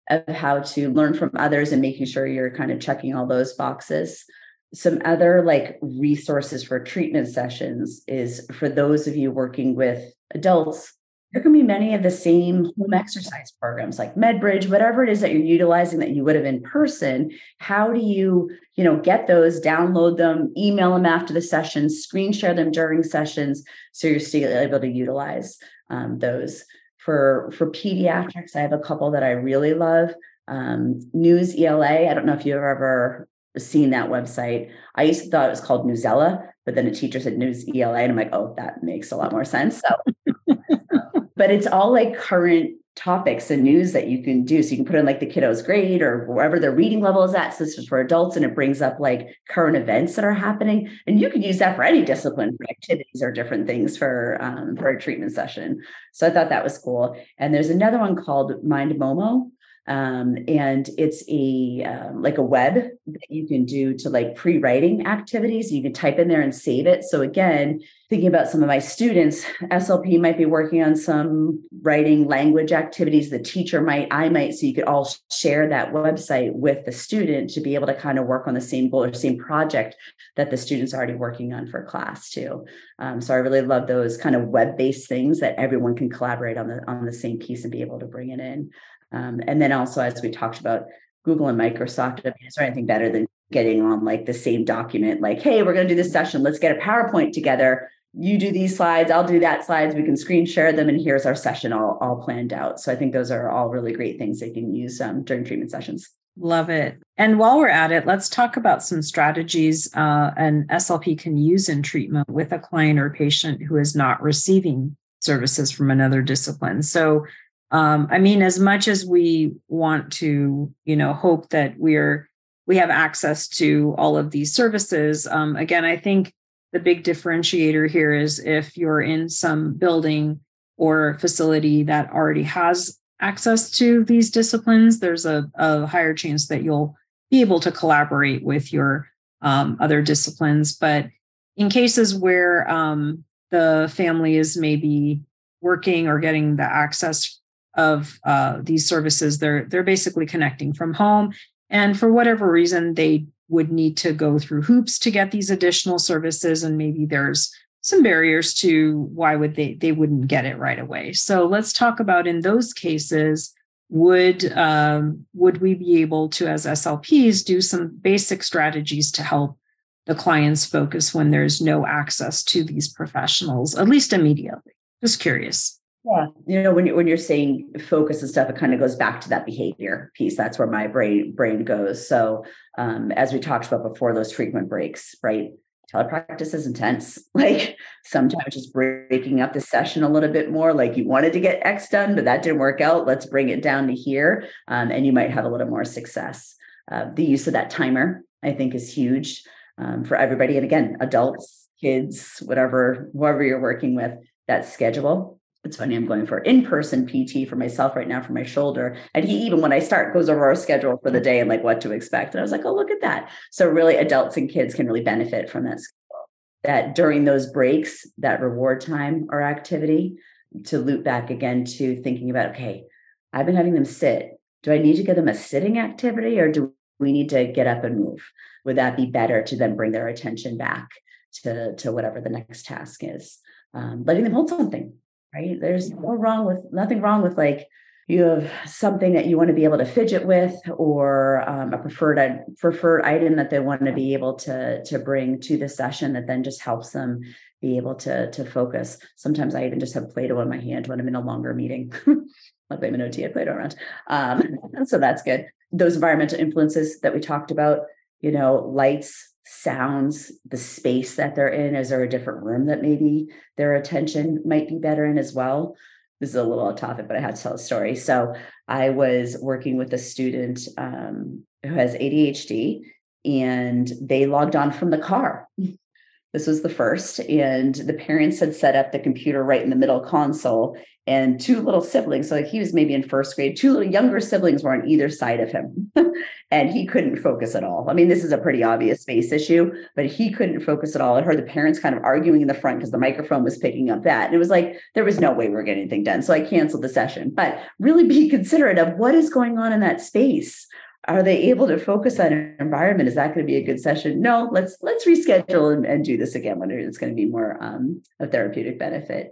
of how to learn from others and making sure you're kind of checking all those boxes. Some other like resources for treatment sessions is for those of you working with adults there can be many of the same home exercise programs like medbridge whatever it is that you're utilizing that you would have in person how do you you know get those download them email them after the sessions screen share them during sessions so you're still able to utilize um, those. For for pediatrics i have a couple that i really love um, news ela i don't know if you've ever seen that website. I used to thought it was called newsella but then a teacher said news ela and i'm like oh that makes a lot more sense. So but it's all like current topics and news that you can do. So you can put in like the kiddo's grade or wherever their reading level is at. So this is for adults and it brings up like current events that are happening. And you can use that for any discipline for activities or different things for um, for a treatment session. So I thought that was cool. And there's another one called Mindomo. Um, and it's a uh, like a web that you can do to like pre-writing activities. You can type in there and save it. So again thinking about some of my students slp might be working on some writing language activities. The teacher might i might. So you could all share that website with the student to be able to kind of work on the same goal or same project that the students already working on for class too. Um, so i really love those kind of web-based things that everyone can collaborate on the on the same piece and be able to bring it in um, and then also, as we talked about, Google and Microsoft, I mean, is there anything better than getting on like the same document? Like, hey, we're going to do this session. Let's get a PowerPoint together. You do these slides, I'll do that slides. We can screen share them, and here's our session all, all planned out. So I think those are all really great things they can use um, during treatment sessions. Love it. And while we're at it, let's talk about some strategies uh, an SLP can use in treatment with a client or patient who is not receiving services from another discipline. So, um, i mean as much as we want to you know hope that we're we have access to all of these services um, again i think the big differentiator here is if you're in some building or facility that already has access to these disciplines there's a, a higher chance that you'll be able to collaborate with your um, other disciplines. But in cases where um, the family is maybe working or getting the access of uh, these services they're they're basically connecting from home. And for whatever reason they would need to go through hoops to get these additional services and maybe there's some barriers to why would they they wouldn't get it right away. So let's talk about in those cases would um, would we be able to as slps do some basic strategies to help the clients focus when there's no access to these professionals at least immediately? Just curious yeah, you know when you, when you're saying focus and stuff, it kind of goes back to that behavior piece. That's where my brain brain goes. So um, as we talked about before, those frequent breaks, right? Telepractice is intense. Like sometimes just breaking up the session a little bit more. Like you wanted to get X done, but that didn't work out. Let's bring it down to here, um, and you might have a little more success. Uh, the use of that timer, I think, is huge um, for everybody. And again, adults, kids, whatever, whoever you're working with, that schedule it's funny, I'm going for in person PT for myself right now for my shoulder. And he, even when I start, goes over our schedule for the day and like what to expect. And I was like, oh, look at that. So, really, adults and kids can really benefit from that. That during those breaks, that reward time or activity, to loop back again to thinking about, okay, I've been having them sit. Do I need to give them a sitting activity or do we need to get up and move? Would that be better to then bring their attention back to, to whatever the next task is? Um, letting them hold something right? There's no wrong with nothing wrong with like you have something that you want to be able to fidget with or um, a preferred preferred item that they want to be able to to bring to the session that then just helps them be able to to focus. Sometimes i even just have play-doh in my hand when i'm in a longer meeting. Like i'm an ot at play-doh around. Um, so that's good. Those environmental influences that we talked about you know lights sounds, the space that they're in. Is there a different room that maybe their attention might be better in as well? This is a little off topic, but I had to tell a story. So I was working with a student um, who has ADHD, and they logged on from the car. This was the first, and the parents had set up the computer right in the middle console, and two little siblings. So like he was maybe in first grade. Two little younger siblings were on either side of him, and he couldn't focus at all. I mean, this is a pretty obvious space issue, but he couldn't focus at all. I heard the parents kind of arguing in the front because the microphone was picking up that, and it was like there was no way we are getting anything done. So I canceled the session. But really be considerate of what is going on in that space are they able to focus on an environment is that going to be a good session no let's let's reschedule and, and do this again when it's going to be more um, a therapeutic benefit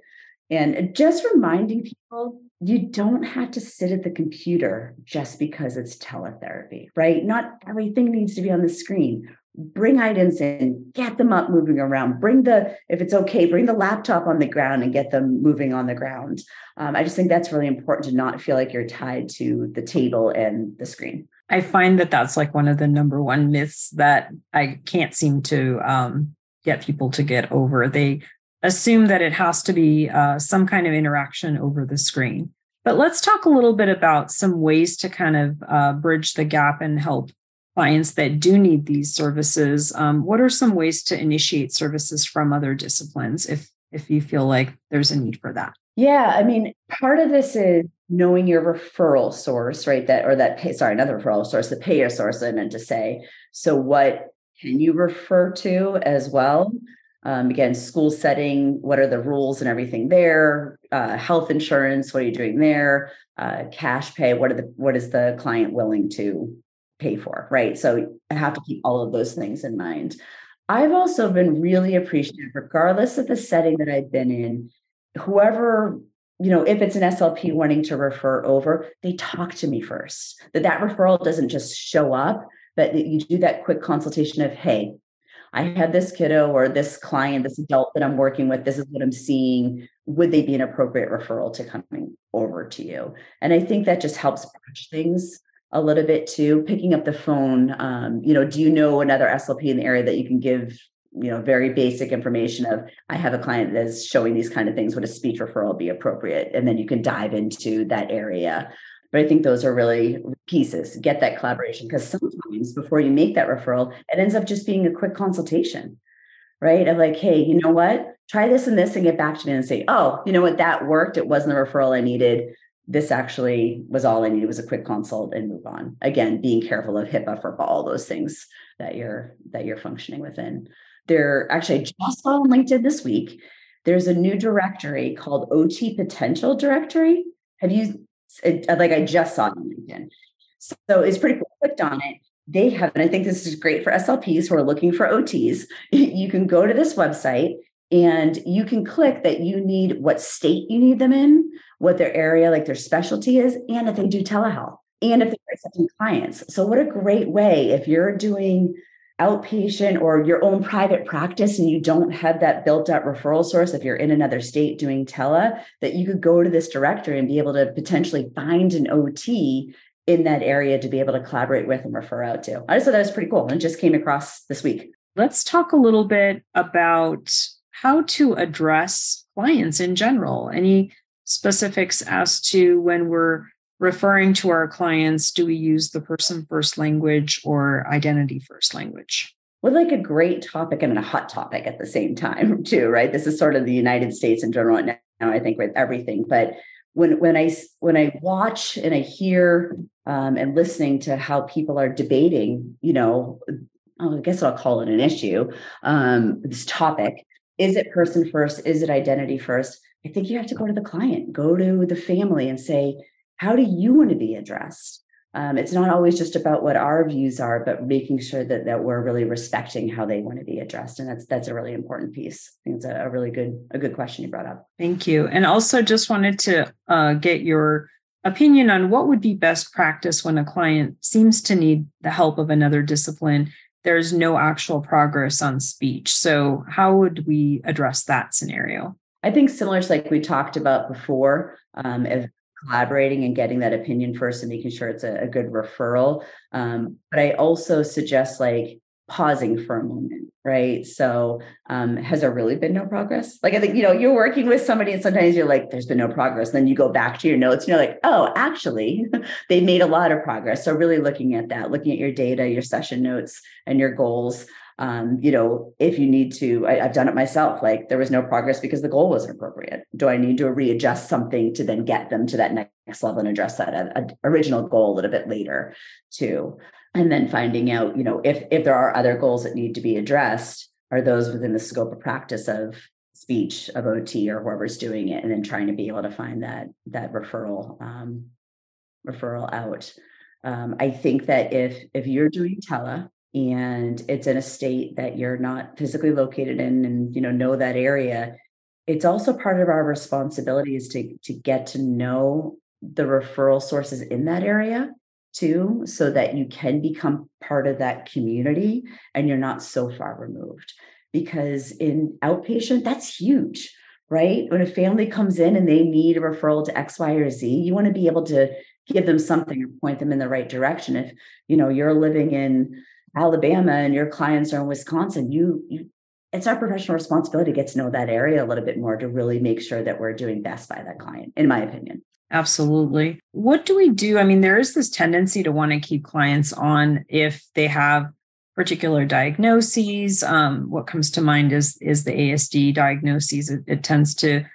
and just reminding people you don't have to sit at the computer just because it's teletherapy right? Not everything needs to be on the screen. Bring items in get them up moving around. Bring the if it's okay bring the laptop on the ground and get them moving on the ground. Um, i just think that's really important to not feel like you're tied to the table and the screen. I find that that's like one of the number one myths that I can't seem to um, get people to get over. They assume that it has to be uh, some kind of interaction over the screen. But let's talk a little bit about some ways to kind of uh, bridge the gap and help clients that do need these services. Um, what are some ways to initiate services from other disciplines if if you feel like there's a need for that? Yeah, I mean, part of this is knowing your referral source, right? That or that pay, sorry, another referral source, the payer source. I meant to say. So, what can you refer to as well? Um, again, school setting. What are the rules and everything there? Uh, health insurance. What are you doing there? Uh, cash pay. What are the what is the client willing to pay for? Right. So, I have to keep all of those things in mind. I've also been really appreciative, regardless of the setting that I've been in whoever you know if it's an slp wanting to refer over they talk to me first that that referral doesn't just show up but you do that quick consultation of hey i had this kiddo or this client this adult that i'm working with this is what i'm seeing. Would they be an appropriate referral to coming over to you? And i think that just helps bridge things a little bit too. Picking up the phone um, you know do you know another slp in the area that you can give you know very basic information of i have a client that's showing these kind of things. Would a speech referral be appropriate? And then you can dive into that area but i think those are really pieces get that collaboration because sometimes before you make that referral it ends up just being a quick consultation right of like hey you know what try this and this and get back to me and say oh you know what that worked it wasn't the referral i needed this actually was all I needed was a quick consult and move on. Again, being careful of HIPAA for all those things that you're that you're functioning within. There actually I just saw on LinkedIn this week. There's a new directory called OT Potential Directory. Have you Uh, like I just saw it on LinkedIn. So it's pretty cool. Clicked on it. They have, and I think this is great for SLPs who are looking for OTs. You can go to this website and you can click that you need what state you need them in, what their area, like their specialty is, and if they do telehealth, and if they're accepting clients. So, what a great way if you're doing outpatient or your own private practice and you don't have that built up referral source if you're in another state doing tele that you could go to this directory and be able to potentially find an ot in that area to be able to collaborate with and refer out to. I just thought that was pretty cool and just came across this week. Let's talk a little bit about how to address clients in general. Any specifics as to when we're referring to our clients, do we use the person first language or identity first language? Well, like a great topic and a hot topic at the same time, too, right? This is sort of the United States in general now, I think, with everything. But when when I when I watch and I hear um, and listening to how people are debating, you know, oh, I guess I'll call it an issue. Um, this topic is it person first? Is it identity first? I think you have to go to the client, go to the family, and say, how do you want to be addressed? Um, it's not always just about what our views are, but making sure that that we're really respecting how they want to be addressed, and that's that's a really important piece. I think it's a, a really good a good question you brought up. Thank you, and also just wanted to uh, get your opinion on what would be best practice when a client seems to need the help of another discipline. There's no actual progress on speech, so how would we address that scenario? I think similar to like we talked about before, um, if collaborating and getting that opinion first and making sure it's a, a good referral. Um, but I also suggest like pausing for a moment, right? So, um, has there really been no progress? Like, I think, you know, you're working with somebody and sometimes you're like, there's been no progress. And then you go back to your notes and you're like, oh, actually, they made a lot of progress. So, really looking at that, looking at your data, your session notes, and your goals. Um, you know, if you need to, I, I've done it myself. Like, there was no progress because the goal wasn't appropriate. Do I need to readjust something to then get them to that next level and address that a, a original goal a little bit later, too? and then finding out you know if if there are other goals that need to be addressed are those within the scope of practice of speech of ot or whoever's doing it and then trying to be able to find that that referral um, referral out um, i think that if if you're doing tele and it's in a state that you're not physically located in and you know know that area it's also part of our responsibility is to to get to know the referral sources in that area too, so that you can become part of that community and you're not so far removed. Because in outpatient, that's huge, right? When a family comes in and they need a referral to X, Y, or Z, you want to be able to give them something or point them in the right direction. If you know you're living in Alabama and your clients are in Wisconsin, you, you it's our professional responsibility to get to know that area a little bit more to really make sure that we're doing best by that client, in my opinion. Absolutely. What do we do? I mean, there is this tendency to want to keep clients on if they have particular diagnoses. Um, what comes to mind is is the ASD diagnoses. It, it tends to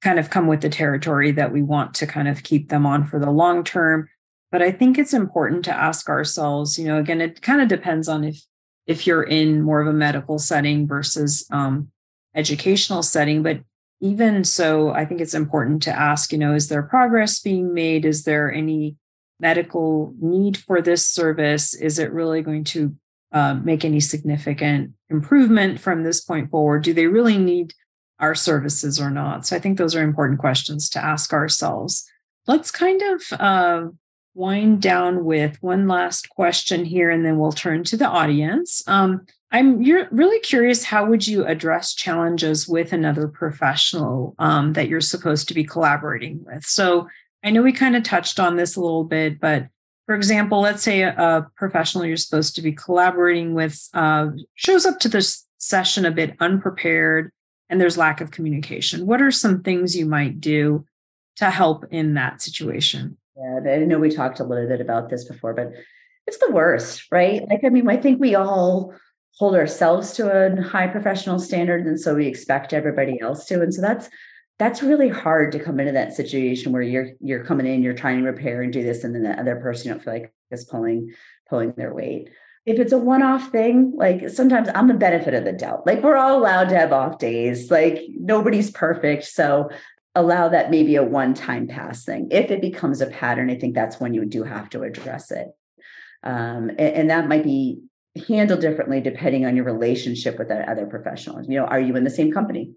kind of come with the territory that we want to kind of keep them on for the long term. But I think it's important to ask ourselves. You know, again, it kind of depends on if if you're in more of a medical setting versus um, educational setting. But even so, I think it's important to ask, you know, is there progress being made? Is there any medical need for this service? Is it really going to uh, make any significant improvement from this point forward? Do they really need our services or not? So I think those are important questions to ask ourselves. Let's kind of uh, wind down with one last question here, and then we'll turn to the audience. Um, I'm really curious. How would you address challenges with another professional um, that you're supposed to be collaborating with? So I know we kind of touched on this a little bit, but for example, let's say a, a professional you're supposed to be collaborating with uh, shows up to this session a bit unprepared, and there's lack of communication. What are some things you might do to help in that situation? Yeah, I know we talked a little bit about this before, but it's the worst, right? Like, I mean, I think we all hold ourselves to a high professional standard and so we expect everybody else to and so that's that's really hard to come into that situation where you're you're coming in you're trying to repair and do this and then the other person you don't feel like is pulling pulling their weight. If it's a one-off thing like sometimes i'm the benefit of the doubt. Like we're all allowed to have off days. Like nobody's perfect so allow that maybe a one-time pass thing if it becomes a pattern i think that's when you do have to address it um, and, and that might be handled differently depending on your relationship with that other professional. You know, are you in the same company?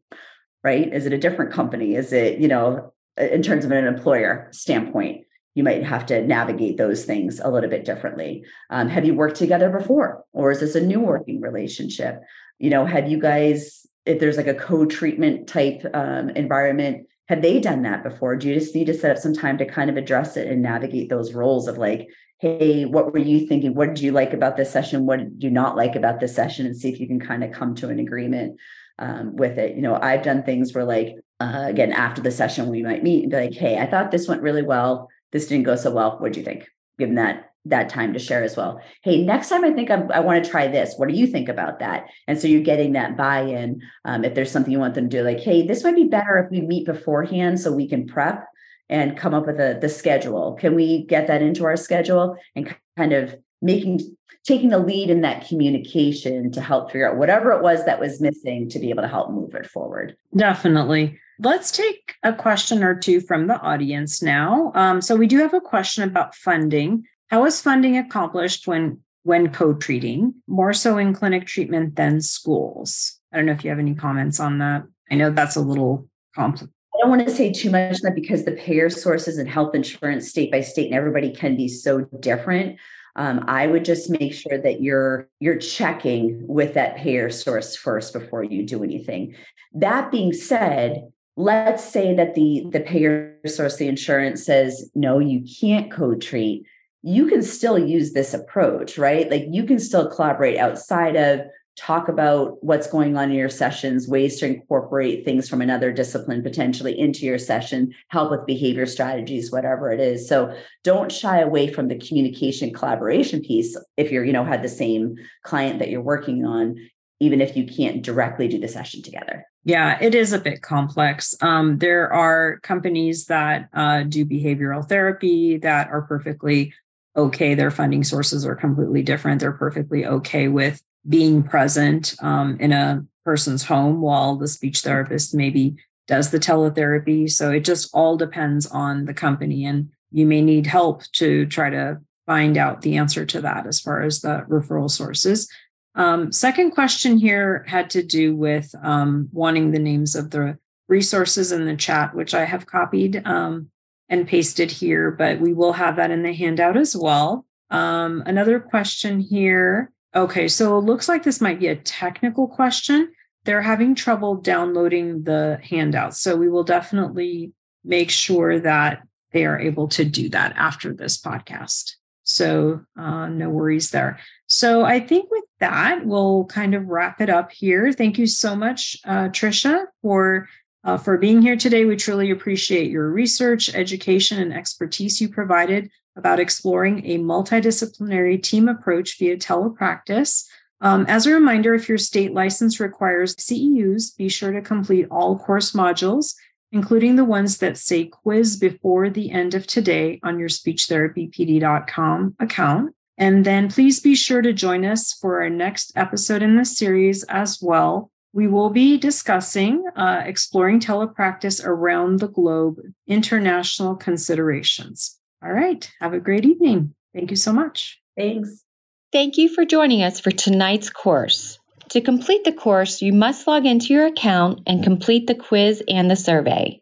Right? Is it a different company? Is it, you know, in terms of an employer standpoint, you might have to navigate those things a little bit differently. Um, have you worked together before, or is this a new working relationship? You know, have you guys, if there's like a co-treatment type um, environment, have they done that before? Do you just need to set up some time to kind of address it and navigate those roles of like, hey, what were you thinking? What did you like about this session? What did you not like about this session? And see if you can kind of come to an agreement um, with it. You know, I've done things where, like, uh, again, after the session, we might meet and be like, hey, I thought this went really well. This didn't go so well. What do you think? Given that that time to share as well. Hey, next time I think I'm, i want to try this. What do you think about that? And so you're getting that buy-in. Um, if there's something you want them to do, like, hey, this might be better if we meet beforehand so we can prep and come up with a, the schedule. Can we get that into our schedule and kind of making taking the lead in that communication to help figure out whatever it was that was missing to be able to help move it forward. Definitely. Let's take a question or two from the audience now. Um, so we do have a question about funding. How is funding accomplished when when co-treating, more so in clinic treatment than schools? I don't know if you have any comments on that. I know that's a little complex I don't want to say too much on that because the payer sources and health insurance state by state and everybody can be so different. Um, I would just make sure that you're you're checking with that payer source first before you do anything. That being said, let's say that the the payer source, the insurance says no, you can't co-treat. You can still use this approach, right? Like you can still collaborate outside of talk about what's going on in your sessions, ways to incorporate things from another discipline potentially into your session, help with behavior strategies, whatever it is. So don't shy away from the communication collaboration piece if you're, you know, had the same client that you're working on, even if you can't directly do the session together. Yeah, it is a bit complex. Um, there are companies that uh, do behavioral therapy that are perfectly okay. Their funding sources are completely different. They're perfectly okay with being present um, in a person's home while the speech therapist maybe does the teletherapy. So it just all depends on the company, and you may need help to try to find out the answer to that as far as the referral sources. Um, second question here had to do with um, wanting the names of the resources in the chat, which I have copied um, and pasted here, but we will have that in the handout as well. Um, another question here Okay, so it looks like this might be a technical question. They're having trouble downloading the handouts. So we will definitely make sure that they are able to do that after this podcast. So uh, no worries there. So I think with that, we'll kind of wrap it up here. Thank you so much, uh, Tricia, for uh, for being here today. We truly appreciate your research, education, and expertise you provided about exploring a multidisciplinary team approach via telepractice. Um, as a reminder, if your state license requires CEUs, be sure to complete all course modules, including the ones that say quiz before the end of today on your speechtherapypd.com account. And then please be sure to join us for our next episode in this series as well. We will be discussing uh, exploring telepractice around the globe, international considerations. All right. Have a great evening. Thank you so much. Thanks. Thank you for joining us for tonight's course. To complete the course, you must log into your account and complete the quiz and the survey.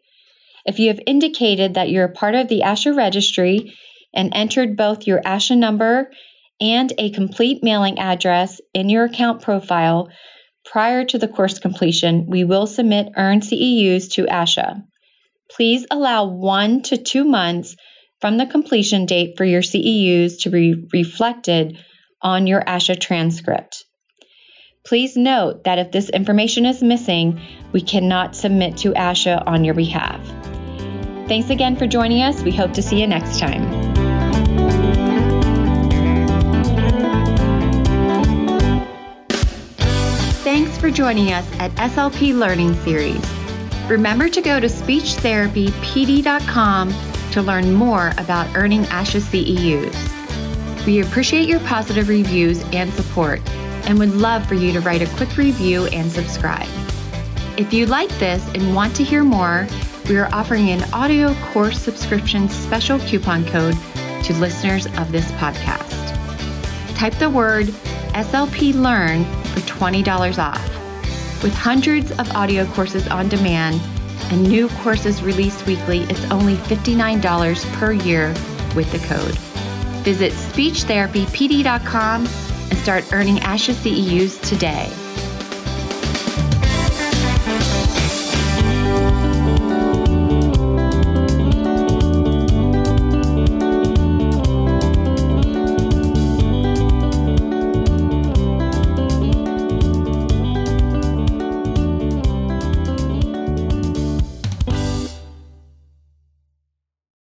If you have indicated that you're a part of the ASHA registry and entered both your ASHA number and a complete mailing address in your account profile prior to the course completion, we will submit earned CEUs to ASHA. Please allow one to two months from the completion date for your CEUs to be reflected on your ASHA transcript. Please note that if this information is missing, we cannot submit to ASHA on your behalf. Thanks again for joining us. We hope to see you next time. Thanks for joining us at SLP Learning Series. Remember to go to speechtherapypd.com to learn more about earning ASHA CEUs. We appreciate your positive reviews and support and would love for you to write a quick review and subscribe. If you like this and want to hear more, we are offering an audio course subscription special coupon code to listeners of this podcast. Type the word SLP Learn for $20 off. With hundreds of audio courses on demand, and new courses released weekly, it's only $59 per year with the code. Visit speechtherapypd.com and start earning ASHA CEUs today.